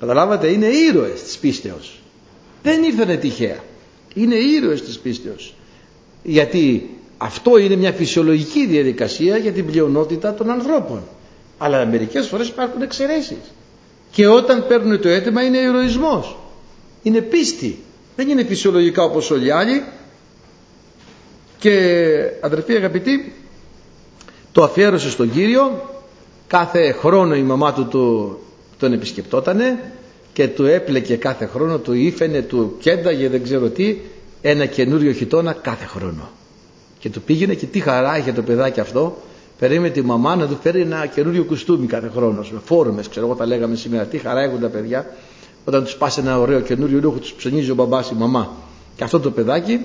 Καταλάβατε, είναι ήρωες της πίστεως. Δεν ήρθανε τυχαία. Είναι ήρωες της πίστεως. Γιατί αυτό είναι μια φυσιολογική διαδικασία για την πλειονότητα των ανθρώπων. Αλλά μερικές φορές υπάρχουν εξαιρέσεις. Και όταν παίρνουν το αίτημα είναι ηρωισμός. Είναι πίστη. Δεν είναι φυσιολογικά όπως όλοι οι άλλοι. Και αδερφοί αγαπητοί, το αφιέρωσε στον Κύριο. Κάθε χρόνο η μαμά του το, τον επισκεπτότανε και του έπλεκε κάθε χρόνο, του ήφαινε, του κένταγε δεν ξέρω τι ένα καινούριο χιτόνα κάθε χρόνο. Και του πήγαινε και τι χαρά είχε το παιδάκι αυτό. Περίμενε τη μαμά να του φέρει ένα καινούριο κουστούμι κάθε χρόνο με φόρμες ξέρω εγώ τα λέγαμε σήμερα τι χαρά έχουν τα παιδιά. Όταν τους πάσει ένα ωραίο καινούριο ρούχο τους ψωνίζει ο μπαμπάς η μαμά. Και αυτό το παιδάκι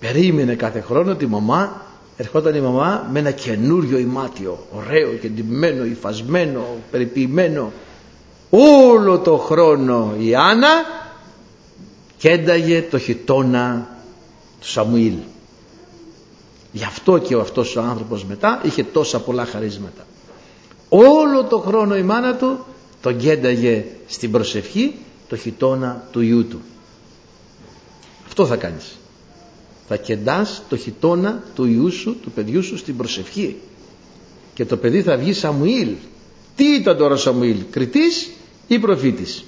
περίμενε κάθε χρόνο τη μαμά ερχόταν η μαμά με ένα καινούριο ημάτιο ωραίο και ντυμένο, υφασμένο, περιποιημένο. Όλο το χρόνο η Άννα κένταγε το χιτόνα του Σαμουήλ. Γι' αυτό και ο αυτός ο άνθρωπος μετά είχε τόσα πολλά χαρίσματα. Όλο το χρόνο η μάνα του τον κένταγε στην προσευχή το χιτόνα του ιού του. Αυτό θα κάνεις θα κεντάς το χιτόνα του ιού σου του παιδιού σου στην προσευχή. Και το παιδί θα βγει Σαμουήλ. Τι ήταν τώρα Σαμουήλ κριτής ή προφήτης;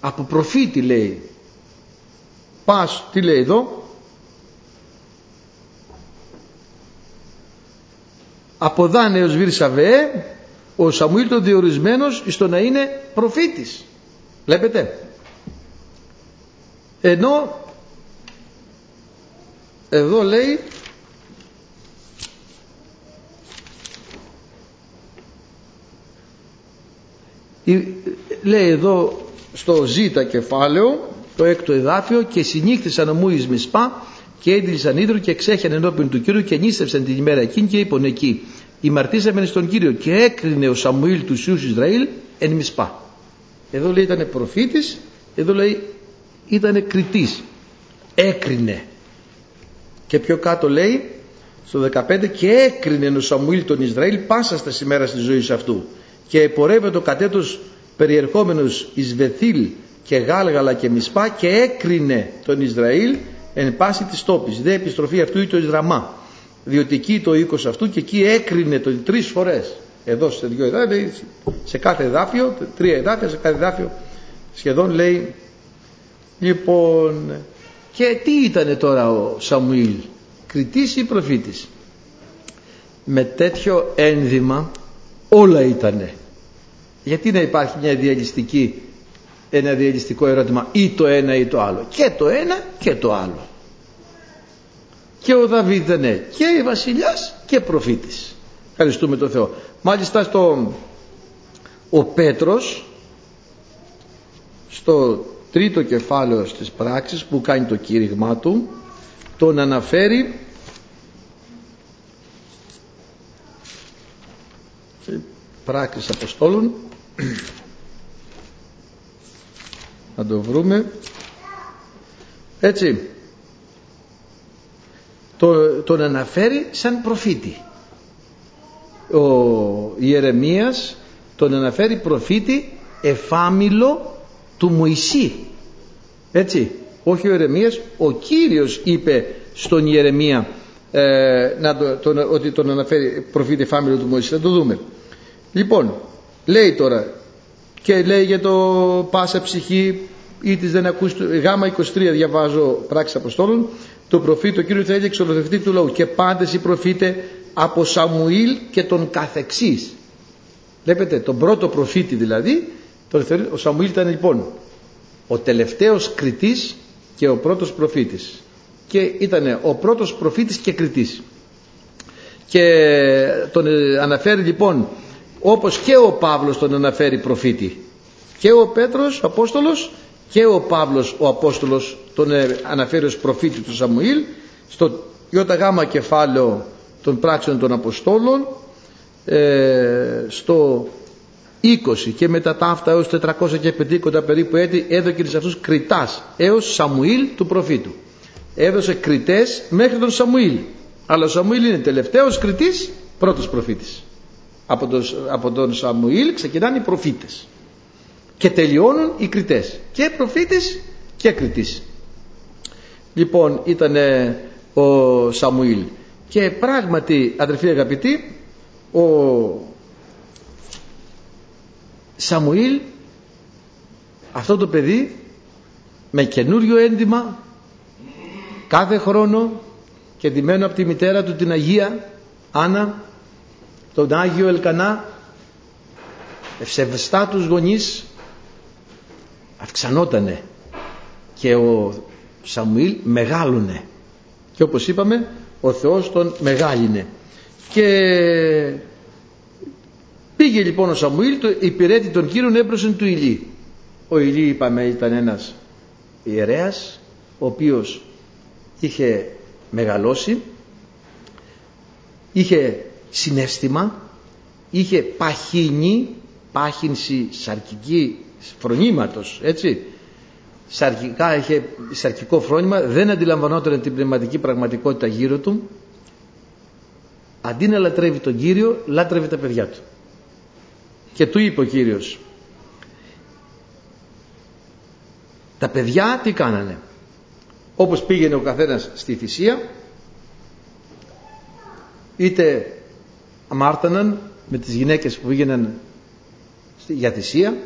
Από προφήτη λέει. Πας τι λέει εδώ; Από δάνεος Βυρσαβέ ο Σαμουήλ το διορισμένος στο να είναι προφήτης. Βλέπετε; Ενώ εδώ λέει λέει εδώ στο ζ κεφάλαιο το έκτο εδάφιο και συνήχθησαν ομού εις Μισπά και έντυλσαν ίδρου και εξέχαν ενώπιον του Κύριου και νίστευσαν την ημέρα εκείνη και είπαν εκεί ημαρτήσαμε στον Κύριο και έκρινε ο Σαμουήλ τους Ιούς Ισραήλ εν Μισπά εδώ λέει ήταν προφήτης εδώ λέει ήταν κριτής έκρινε και πιο κάτω λέει στο 15 και έκρινε ο Σαμουήλ τον Ισραήλ πάσα στα ημέρα της ζωής αυτού και επορεύεται ο κατέτος περιερχόμενος εις Βεθήλ και Γάλγαλα και Μισπά και έκρινε τον Ισραήλ εν πάση της τόπης. Δε επιστροφή αυτού ή το Ισραμά. Διότι εκεί το οίκος αυτού και εκεί έκρινε τον τρεις φορές. Εδώ σε δύο εδάφια, σε κάθε εδάφιο, τρία εδάφια, σε κάθε εδάφιο σχεδόν λέει λοιπόν και τι ήταν τώρα ο Σαμουήλ κριτής ή προφήτης; Με τέτοιο ένδυμα όλα ήτανε. Γιατί να υπάρχει μια διαλυστική ένα διαλυστικό ερώτημα ή το ένα ή το άλλο; Και το ένα και το άλλο. Και ο Δαβίδ δεν είναι. Και βασιλιάς και προφήτης. Ευχαριστούμε τον Θεό. Μάλιστα στο ο Πέτρος στο τρίτο κεφάλαιο της πράξης που κάνει το κήρυγμά του τον αναφέρει πράξεις Αποστόλων. Να το βρούμε. Έτσι. Το, τον αναφέρει σαν προφήτη. Ο Ιερεμίας τον αναφέρει προφήτη εφάμιλο του Μωυσή. Έτσι όχι ο Ιερεμίας ο Κύριος είπε στον Ιερεμία ε, να το, τον, ότι τον αναφέρει προφήτη εφάμιλο του Μωυσή. Θα το δούμε. Λοιπόν λέει τώρα και λέει για το πάσα ψυχή ή της δεν ακούς γάμα 23 διαβάζω πράξη Αποστόλων το προφήτη ο Κύριος θέλει εξολοθευτή του λαού. Και πάντες οι προφήτε από Σαμουήλ και τον καθεξής. Βλέπετε τον πρώτο προφήτη δηλαδή ο Σαμουήλ ήταν λοιπόν ο τελευταίος κριτής και ο πρώτος προφήτης. Και ήταν ο πρώτος προφήτης και κριτής. Και τον αναφέρει λοιπόν όπως και ο Παύλος τον αναφέρει προφήτη. Και ο Πέτρος ο Απόστολος και ο Παύλος ο Απόστολος τον ε, αναφέρει ως προφήτη του Σαμουήλ στο ΙΓ κεφάλαιο των πράξεων των Αποστόλων ε, στο 20 και μετά τα αυτά έως 400 και 50 περίπου έτη έδωκε σε αυτούς κριτάς έως Σαμουήλ του προφήτου. Έδωσε κριτές μέχρι τον Σαμουήλ. Αλλά ο Σαμουήλ είναι τελευταίος κριτής πρώτος προφήτης. Από τον, από τον Σαμουήλ ξεκινάνε οι προφήτες. Και τελειώνουν οι κριτές και προφήτης και κριτής λοιπόν ήταν ο Σαμουήλ. Και πράγματι αδερφοί αγαπητοί ο Σαμουήλ αυτό το παιδί με καινούριο έντιμα κάθε χρόνο και ντυμένο από τη μητέρα του την Αγία Άννα τον Άγιο Ελκανά ευσεβστά τους γονείς αυξανότανε και ο Σαμουήλ μεγάλωνε. Και όπως είπαμε ο Θεός τον μεγάλινε και πήγε λοιπόν ο Σαμουήλ το υπηρέτη τον Κύριον έμπροσεν του Ηλί. Ο Ηλί είπαμε ήταν ένας ιερέας ο οποίος είχε μεγαλώσει είχε συνέστημα είχε παχύνει πάχυνση σαρκική φρονήματος έτσι. Σαρκικά είχε σαρκικό φρόνημα δεν αντιλαμβανόταν την πνευματική πραγματικότητα γύρω του. Αντί να λατρεύει τον Κύριο λάτρευε τα παιδιά του και του είπε ο Κύριος τα παιδιά τι κάνανε; Όπως πήγαινε ο καθένας στη θυσία είτε αμάρταναν με τις γυναίκες που πήγαιναν για θυσία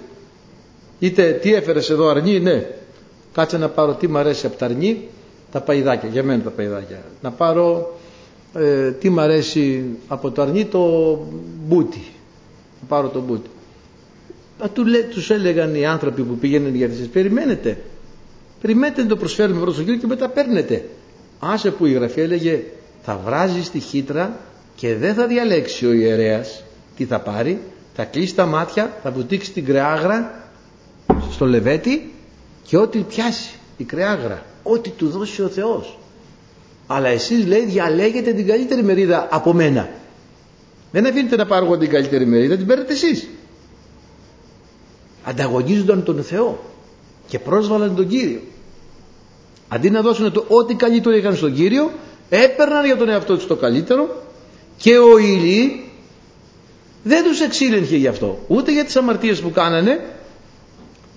είτε τι έφερες εδώ αρνί ναι κάτσε να πάρω τι μου αρέσει από τα αρνί τα παϊδάκια για μένα τα παϊδάκια. Να πάρω ε, τι μου αρέσει από το αρνί το μπούτι να πάρω το μπούτι. Α, του, τους έλεγαν οι άνθρωποι που πήγαιναν για θυσίες περιμένετε. Περιμένετε να το προσφέρουμε προς τον Κύριο και μετά παίρνετε άσε που η Γραφή έλεγε θα βράζεις τη χύτρα και δεν θα διαλέξει ο ιερέας τι θα πάρει. Θα κλείσεις τα μάτια θα βουτήξεις την κρεάγρα στο λεβέτι και ό,τι πιάσει η κρεάγρα ό,τι του δώσει ο Θεός αλλά εσείς λέει διαλέγετε την καλύτερη μερίδα από μένα δεν αφήνετε να πάρω εγώ την καλύτερη μερίδα την παίρνετε εσείς. Ανταγωνίζονταν τον Θεό και πρόσβαλαν τον Κύριο. Αντί να δώσουν το ό,τι καλύτερο είχαν στον Κύριο έπαιρναν για τον εαυτό τους το καλύτερο και ο Ηλί δεν τους εξήλεγχε γι' αυτό. Ούτε για τις αμαρτίες που κάνανε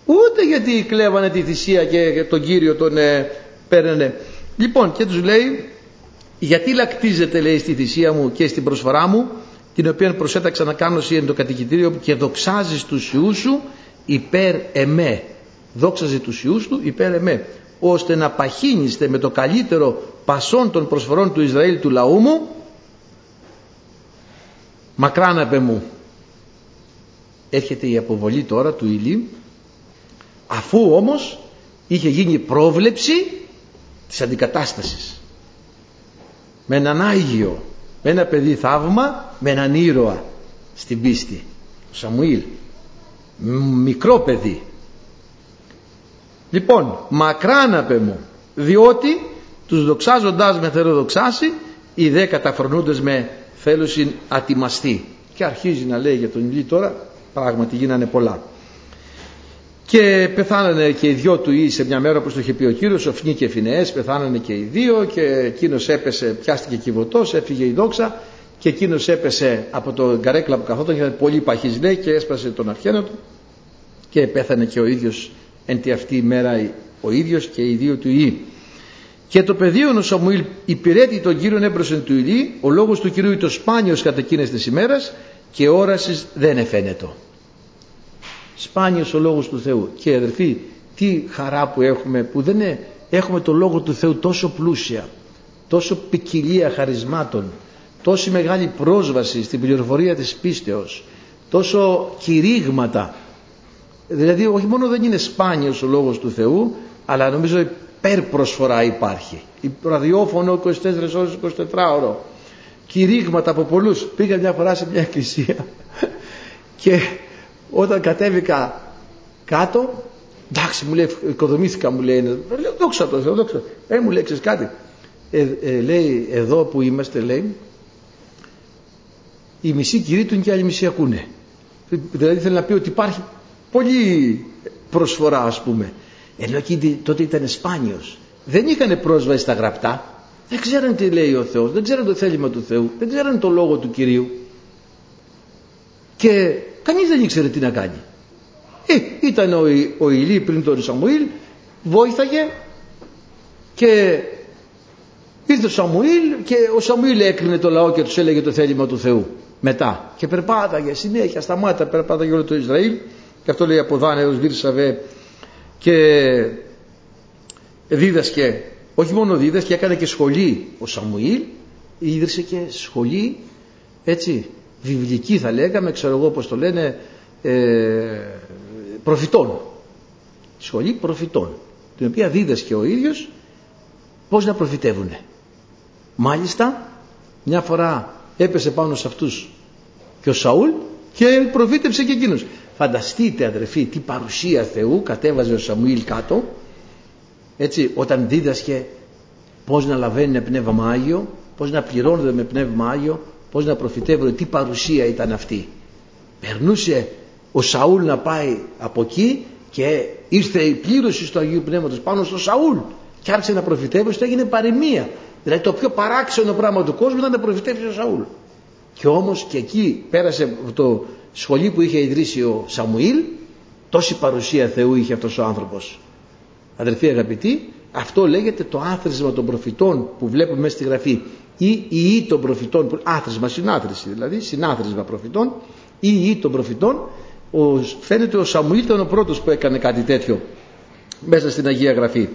ούτε γιατί κλέβανε τη θυσία και τον Κύριο τον ε, παίρνανε. Λοιπόν και τους λέει γιατί λακτίζετε λέει στη θυσία μου και στην προσφορά μου την οποία προσέταξα να κάνω εσύ εν το κατοικητήριο και δοξάζεις τους ιούς σου υπέρ εμέ. Δόξαζε τους ιούς του υπέρ εμέ ώστε να παχύνιστε με το καλύτερο πασόν των προσφορών του Ισραήλ του λαού μου. Μακράν μου έρχεται η αποβολή τώρα του Ηλίου αφού όμως είχε γίνει πρόβλεψη της αντικατάστασης με έναν Άγιο με ένα παιδί θαύμα με έναν ήρωα στην πίστη. Ο Σαμουήλ. Μικρό παιδί. Λοιπόν μακράν μου διότι τους δοξάζοντάς με θέλω δοξάσει οι δε καταφρονούντες με θέλουσιν ατιμαστεί. Και αρχίζει να λέει για τον Ηλί τώρα πράγματι γίνανε πολλά και πεθάνανε και οι δυο του ή σε μια μέρα όπως το είχε πει ο Κύριος Οφνή και Φινεές πεθάνανε και οι δύο και εκείνος έπεσε πιάστηκε κυβωτός έφυγε η δόξα και εκείνος έπεσε από το καρέκλα που καθόταν ήταν πολύ παχής λέει και έσπασε τον αρχένα του και πέθανε και ο ίδιος εν τη αυτή η μέρα ο ίδιος και οι δύο του ή και το πεδίο ο Σαμουήλ υπηρέτει τον Κύριον έμπροσεν του Ηλί, ο λόγος του Κυρίου ήταν σπάνιος κατά εκείνες τις ημέρες και όρασης δεν εφαίνεται. Σπάνιος ο λόγος του Θεού. Και αδερφοί, τι χαρά που έχουμε που δεν είναι, έχουμε το λόγο του Θεού τόσο πλούσια, τόσο ποικιλία χαρισμάτων, τόση μεγάλη πρόσβαση στην πληροφορία της πίστεως, τόσο κηρύγματα. Δηλαδή όχι μόνο δεν είναι σπάνιος ο λόγος του Θεού, αλλά νομίζω προσφορά υπάρχει. Η ραδιόφωνο 24 ώρες 24 ώρο. Κηρύγματα από πολλούς. Πήγα μια φορά σε μια εκκλησία και όταν κατέβηκα κάτω εντάξει μου λέει οικοδομήθηκα μου λέει λέω δόξα το Θεό δόξα ε μου λέει κάτι ε, ε, λέει εδώ που είμαστε λέει η μισή κηρύττουν και άλλοι μισή ακούνε. Δηλαδή θέλει να πει ότι υπάρχει πολύ προσφορά ας πούμε. Ενώ εκεί τότε ήταν σπάνιος. Δεν είχαν πρόσβαση στα γραπτά. Δεν ξέραν τι λέει ο Θεός. Δεν ξέραν το θέλημα του Θεού. Δεν ξέραν το λόγο του Κυρίου και κανείς δεν ήξερε τι να κάνει. Ε, ήταν ο, ο Ηλί πριν τον Σαμουήλ βόηθαγε και ήρθε ο Σαμουήλ και ο Σαμουήλ έκρινε το λαό και τους έλεγε το θέλημα του Θεού. Μετά. Και περπάταγε συνέχεια σταμάτα περπάταγε όλο το Ισραήλ. Και αυτό λέει από Δάνε έως Βίρσαβε και δίδασκε. Όχι μόνο δίδασκε έκανε και σχολή. Ο Σαμουήλ ίδρυσε και σχολή έτσι βιβλική θα λέγαμε, ξέρω εγώ πώς το λένε, ε, προφητών. Σχολή προφητών, την οποία δίδασκε ο ίδιος πώς να προφητεύουν. Μάλιστα, μια φορά έπεσε πάνω σε αυτούς και ο Σαούλ και προφήτευσε και εκείνος. Φανταστείτε αδερφοί τι παρουσία Θεού κατέβαζε ο Σαμουήλ κάτω έτσι όταν δίδασκε πώς να λαβαίνουν πνεύμα Άγιο πώς να πληρώνονται με πνεύμα Άγιο πώς να προφητεύουν τι παρουσία ήταν αυτή. Περνούσε ο Σαούλ να πάει από εκεί και ήρθε η πλήρωση του Αγίου Πνεύματος πάνω στο Σαούλ και άρχισε να προφητεύει στο έγινε παροιμία. Δηλαδή το πιο παράξενο πράγμα του κόσμου ήταν να προφητεύσει ο Σαούλ. Και όμως και εκεί πέρασε το σχολείο που είχε ιδρύσει ο Σαμουήλ τόση παρουσία Θεού είχε αυτός ο άνθρωπος. Αδερφοί αγαπητοί αυτό λέγεται το άθροισμα των προφητών που βλέπουμε μέσα στη γραφή ή η ή των προφητών, άθροισμα, συνάθρηση δηλαδή, συνάθρισμα προφητών ή η ή των προφητών ο, φαίνεται ο Σαμουήλ ήταν ο πρώτος που έκανε κάτι τέτοιο μέσα στην Αγία Γραφή.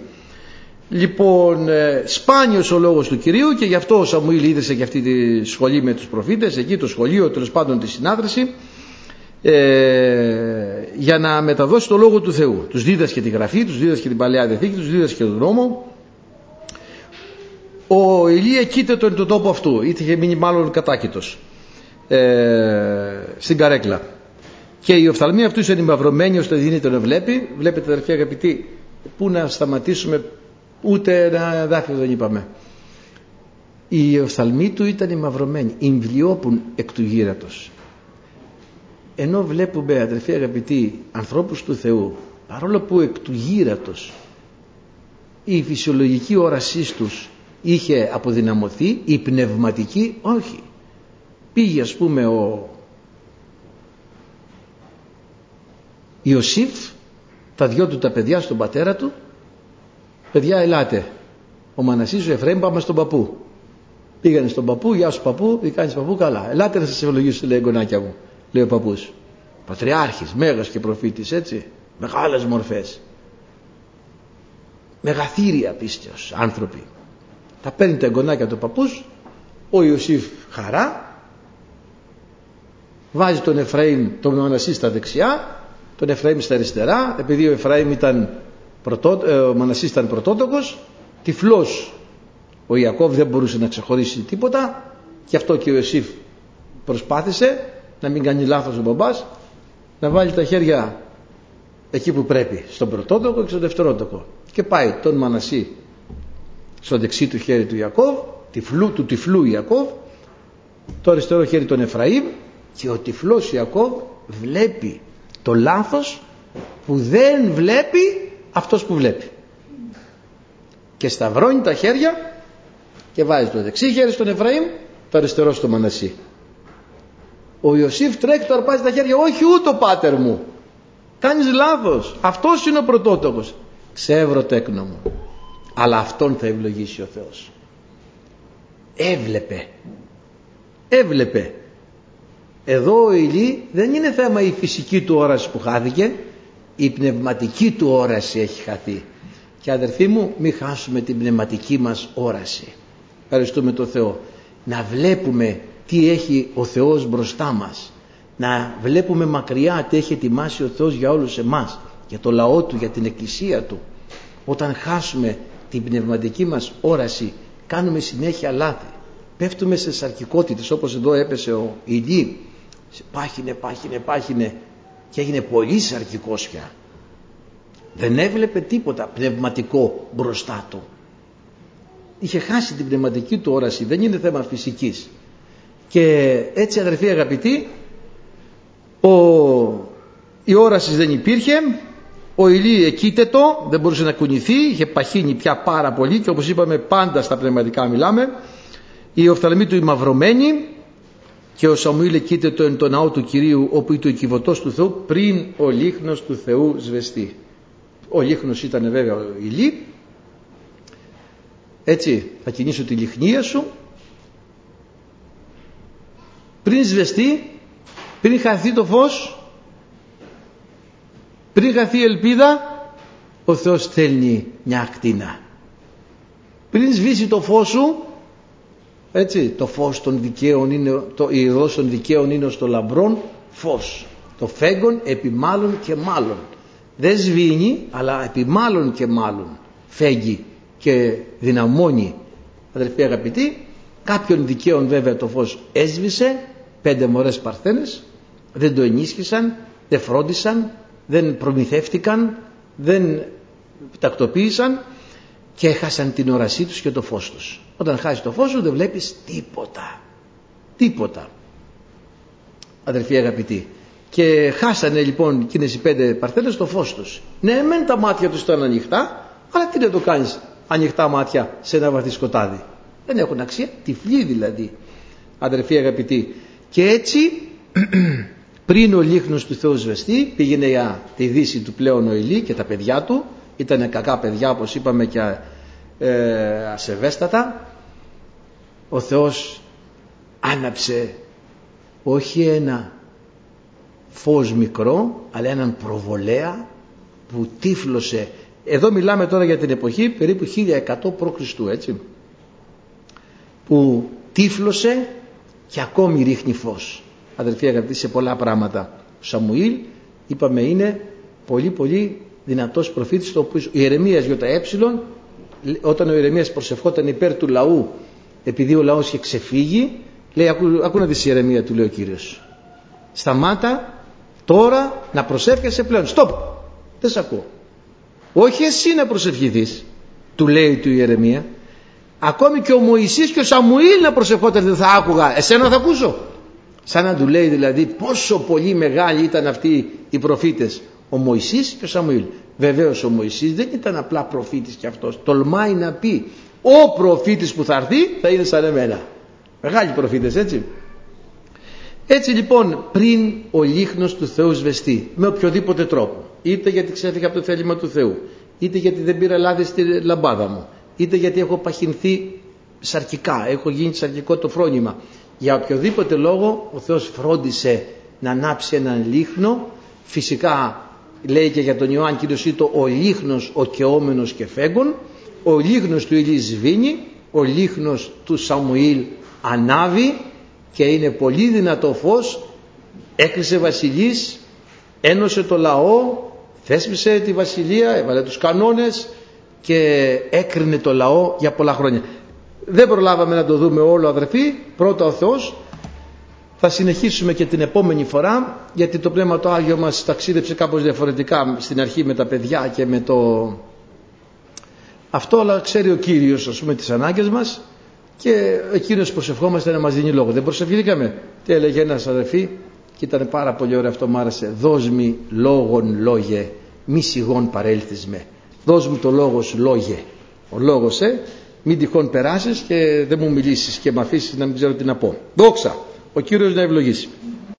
Λοιπόν, ε, σπάνιος ο λόγος του Κυρίου και γι' αυτό ο Σαμουήλ ίδρυσε και αυτή τη σχολή με τους προφήτες, εκεί το σχολείο τέλος πάντων τη συνάδρηση, ε, για να μεταδώσει το λόγο του Θεού. Τους δίδασκε τη γραφή, τους δίδασκε την Παλαιά Διαθήκη, τους δίδασκε τον δρόμο. Ο Ηλία κοίται τον, τον τόπο αυτού, είχε μείνει μάλλον κατάκητος ε, στην καρέκλα. Και η οφθαλμή αυτού είναι μαυρωμένη ώστε δίνεται να βλέπει. Βλέπετε αδερφοί αγαπητοί, πού να σταματήσουμε, ούτε ένα δάφιο δεν είπαμε. Η οφθαλμή του ήταν μαυρωμένη, ημβλιόπουν εκ του γύρατος ενώ βλέπουμε αδερφοί αγαπητοί ανθρώπους του Θεού παρόλο που εκ του γύρατος η φυσιολογική όρασή τους είχε αποδυναμωθεί η πνευματική όχι. Πήγε ας πούμε ο Ιωσήφ τα δυο του τα παιδιά στον πατέρα του. Παιδιά ελάτε. Ο Μανασής ο Εφραίμ πάμε στον παππού πήγανε στον παππού γεια σου παππού τι κάνεις παππού καλά ελάτε να σας ευλογήσω λέει γονάκια μου λέει ο παππούς. Πατριάρχης, μέγας και προφήτης έτσι. Μεγάλες μορφές μεγαθύρια πίστεως άνθρωποι τα παίρνει τα εγγονάκια του παππούς ο Ιωσήφ χαρά βάζει τον Εφραήμ τον Μανασί στα δεξιά τον Εφραήμ στα αριστερά επειδή ο Εφραήμ ήταν πρωτό, ε, ο Μανασής ήταν πρωτότοκος τυφλός ο Ιακώβ δεν μπορούσε να ξεχωρίσει τίποτα και αυτό και ο Ιωσήφ προσπάθησε να μην κάνει λάθος ο μπαμπάς να βάλει τα χέρια εκεί που πρέπει στον πρωτότοκο και στον δευτερότοκο. Και πάει τον Μανασί στο δεξί του χέρι του Ιακώβ τυφλού, του τυφλού Ιακώβ το αριστερό χέρι τον Εφραήμ και ο τυφλός Ιακώβ βλέπει το λάθος που δεν βλέπει αυτός που βλέπει. Και σταυρώνει τα χέρια και βάζει το δεξί χέρι στον Εφραήμ το αριστερό στο Μανασί. Ο Ιωσήφ τρέχει το αρπάζει τα χέρια. Όχι ούτε ο πάτερ μου. Κάνεις λάθος. Αυτός είναι ο πρωτότοκος ξεύρω τέκνο μου αλλά αυτόν θα ευλογήσει ο Θεός. Έβλεπε. Έβλεπε. Εδώ ο Ηλί δεν είναι θέμα η φυσική του όραση που χάθηκε η πνευματική του όραση έχει χαθεί. Και αδερφοί μου μην χάσουμε την πνευματική μας όραση. Ευχαριστούμε τον Θεό. Να βλέπουμε τι έχει ο Θεός μπροστά μας. Να βλέπουμε μακριά τι έχει ετοιμάσει ο Θεός για όλους εμάς για το λαό Του, για την εκκλησία Του. Όταν χάσουμε την πνευματική μας όραση κάνουμε συνέχεια λάθη. Πέφτουμε σε σαρκικότητες όπως εδώ έπεσε ο Ηλί πάχινε, πάχινε, πάχινε και έγινε πολύ σαρκικός πια. Δεν έβλεπε τίποτα πνευματικό μπροστά του. Είχε χάσει την πνευματική του όραση δεν είναι θέμα φυσικής. Και έτσι αδερφοί αγαπητοί ο, η όρασης δεν υπήρχε ο Ηλί εκείτετο δεν μπορούσε να κουνηθεί είχε παχύνει πια πάρα πολύ και όπως είπαμε πάντα στα πνευματικά μιλάμε. Η οφθαλμή του μαυρωμένη και ο Σαμουήλ εκείτετο εν το ναό του Κυρίου όπου ήταν ο κυβωτός του Θεού πριν ο λίχνος του Θεού σβεστεί. Ο λίχνος ήταν βέβαια ο Ηλί. Έτσι θα κινήσω τη λιχνία σου. Πριν σβεστεί πριν χαθεί το φως πριν χαθεί η ελπίδα ο Θεός στέλνει μια ακτίνα πριν σβήσει το φως σου Έτσι, το φως των δικαίων είναι, το, η οδός των δικαίων είναι στο λαμπρόν φως. Το φέγγον επί μάλλον και μάλλον. Δεν σβήνει, αλλά επί μάλλον και μάλλον φέγγει και δυναμώνει. Αδελφοί αγαπητοί, κάποιον δικαίων βέβαια το φως έσβησε, πέντε μωρές παρθένες, δεν το ενίσχυσαν, δεν φρόντισαν, δεν προμηθεύτηκαν, δεν τακτοποίησαν και έχασαν την όρασή τους και το φως τους. Όταν χάσει το φως σου δεν βλέπεις τίποτα. Τίποτα. Αδελφοί αγαπητοί. Και χάσανε λοιπόν εκείνες οι πέντε παρθένες το φως τους. Ναι, μεν τα μάτια τους ήταν ανοιχτά, αλλά τι να το κάνεις ανοιχτά μάτια σε ένα βαθύ σκοτάδι. Δεν έχουν αξία, τυφλή δηλαδή. Αδελφοί αγαπητοί. Και έτσι πριν ο λίχνος του Θεού σβεστεί πήγαινε για τη δύση του πλέον ο Ηλί και τα παιδιά του. Ήταν κακά παιδιά όπως είπαμε και ε, ασεβέστατα. Ο Θεός άναψε όχι ένα φως μικρό αλλά έναν προβολέα που τύφλωσε. Εδώ μιλάμε τώρα για την εποχή περίπου 1100 π.Χ. έτσι που τύφλωσε και ακόμη ρίχνει φως αδελφοί αγαπητοί σε πολλά πράγματα. Ο Σαμουήλ είπαμε είναι πολύ πολύ δυνατός προφήτης το οποίος ο Ιερεμίας ΙΕ όταν ο Ιερεμίας προσευχόταν υπέρ του λαού επειδή ο λαός είχε ξεφύγει λέει ακού, ακού να δεις η Ιερεμία του λέει ο Κύριος. Σταμάτα τώρα να προσεύχεσαι πλέον στοπ δεν σε ακούω όχι εσύ να προσευχηθείς του λέει του Ιερεμία. Ακόμη και ο Μωυσής και ο Σαμουήλ να προσευχόταν δεν θα άκουγα. Εσένα θα ακούσω σαν να του λέει δηλαδή πόσο πολύ μεγάλοι ήταν αυτοί οι προφήτες ο Μωυσής και ο Σαμουήλ. Βεβαίως ο Μωυσής δεν ήταν απλά προφήτης και αυτός. Τολμάει να πει ο προφήτης που θα έρθει θα είναι σαν εμένα. Μεγάλοι προφήτες έτσι. Έτσι λοιπόν πριν ο λίχνος του Θεού σβεστεί με οποιοδήποτε τρόπο είτε γιατί ξέφυγα από το θέλημα του Θεού είτε γιατί δεν πήρα λάδι στη λαμπάδα μου είτε γιατί έχω παχυνθεί σαρκικά έχω γίνει σαρκικό το φρόνημα για οποιοδήποτε λόγο ο Θεός φρόντισε να ανάψει έναν λίχνο. Φυσικά λέει και για τον Ιωάννη Κύριος Ήτο ο λίχνος ο κεόμενος και φέγγον ο λίχνος του Ηλί σβήνει ο λίχνος του Σαμουήλ ανάβει και είναι πολύ δυνατό φως. Έκρισε βασιλής ένωσε το λαό θέσπισε τη βασιλεία έβαλε τους κανόνες και έκρινε το λαό για πολλά χρόνια δεν προλάβαμε να το δούμε όλο αδερφοί. Πρώτα ο Θεός. Θα συνεχίσουμε και την επόμενη φορά γιατί το Πνεύμα το Άγιο μας ταξίδεψε κάπως διαφορετικά στην αρχή με τα παιδιά και με το αυτό αλλά ξέρει ο Κύριος ας πούμε τις ανάγκες μας και εκείνος προσευχόμαστε να μας δίνει λόγο. Δεν προσευχηθήκαμε. Τι έλεγε ένας αδερφή; Και ήταν πάρα πολύ ωραίο αυτό μου άρεσε. Δώσ' μη λόγον λόγε μη σιγών παρέλθεις με. Δώσ' μου το λόγος σου λόγε ο λόγος ε μην τυχόν περάσεις και δεν μου μιλήσεις και με αφήσεις να μην ξέρω τι να πω. Δόξα. Ο Κύριος να ευλογήσει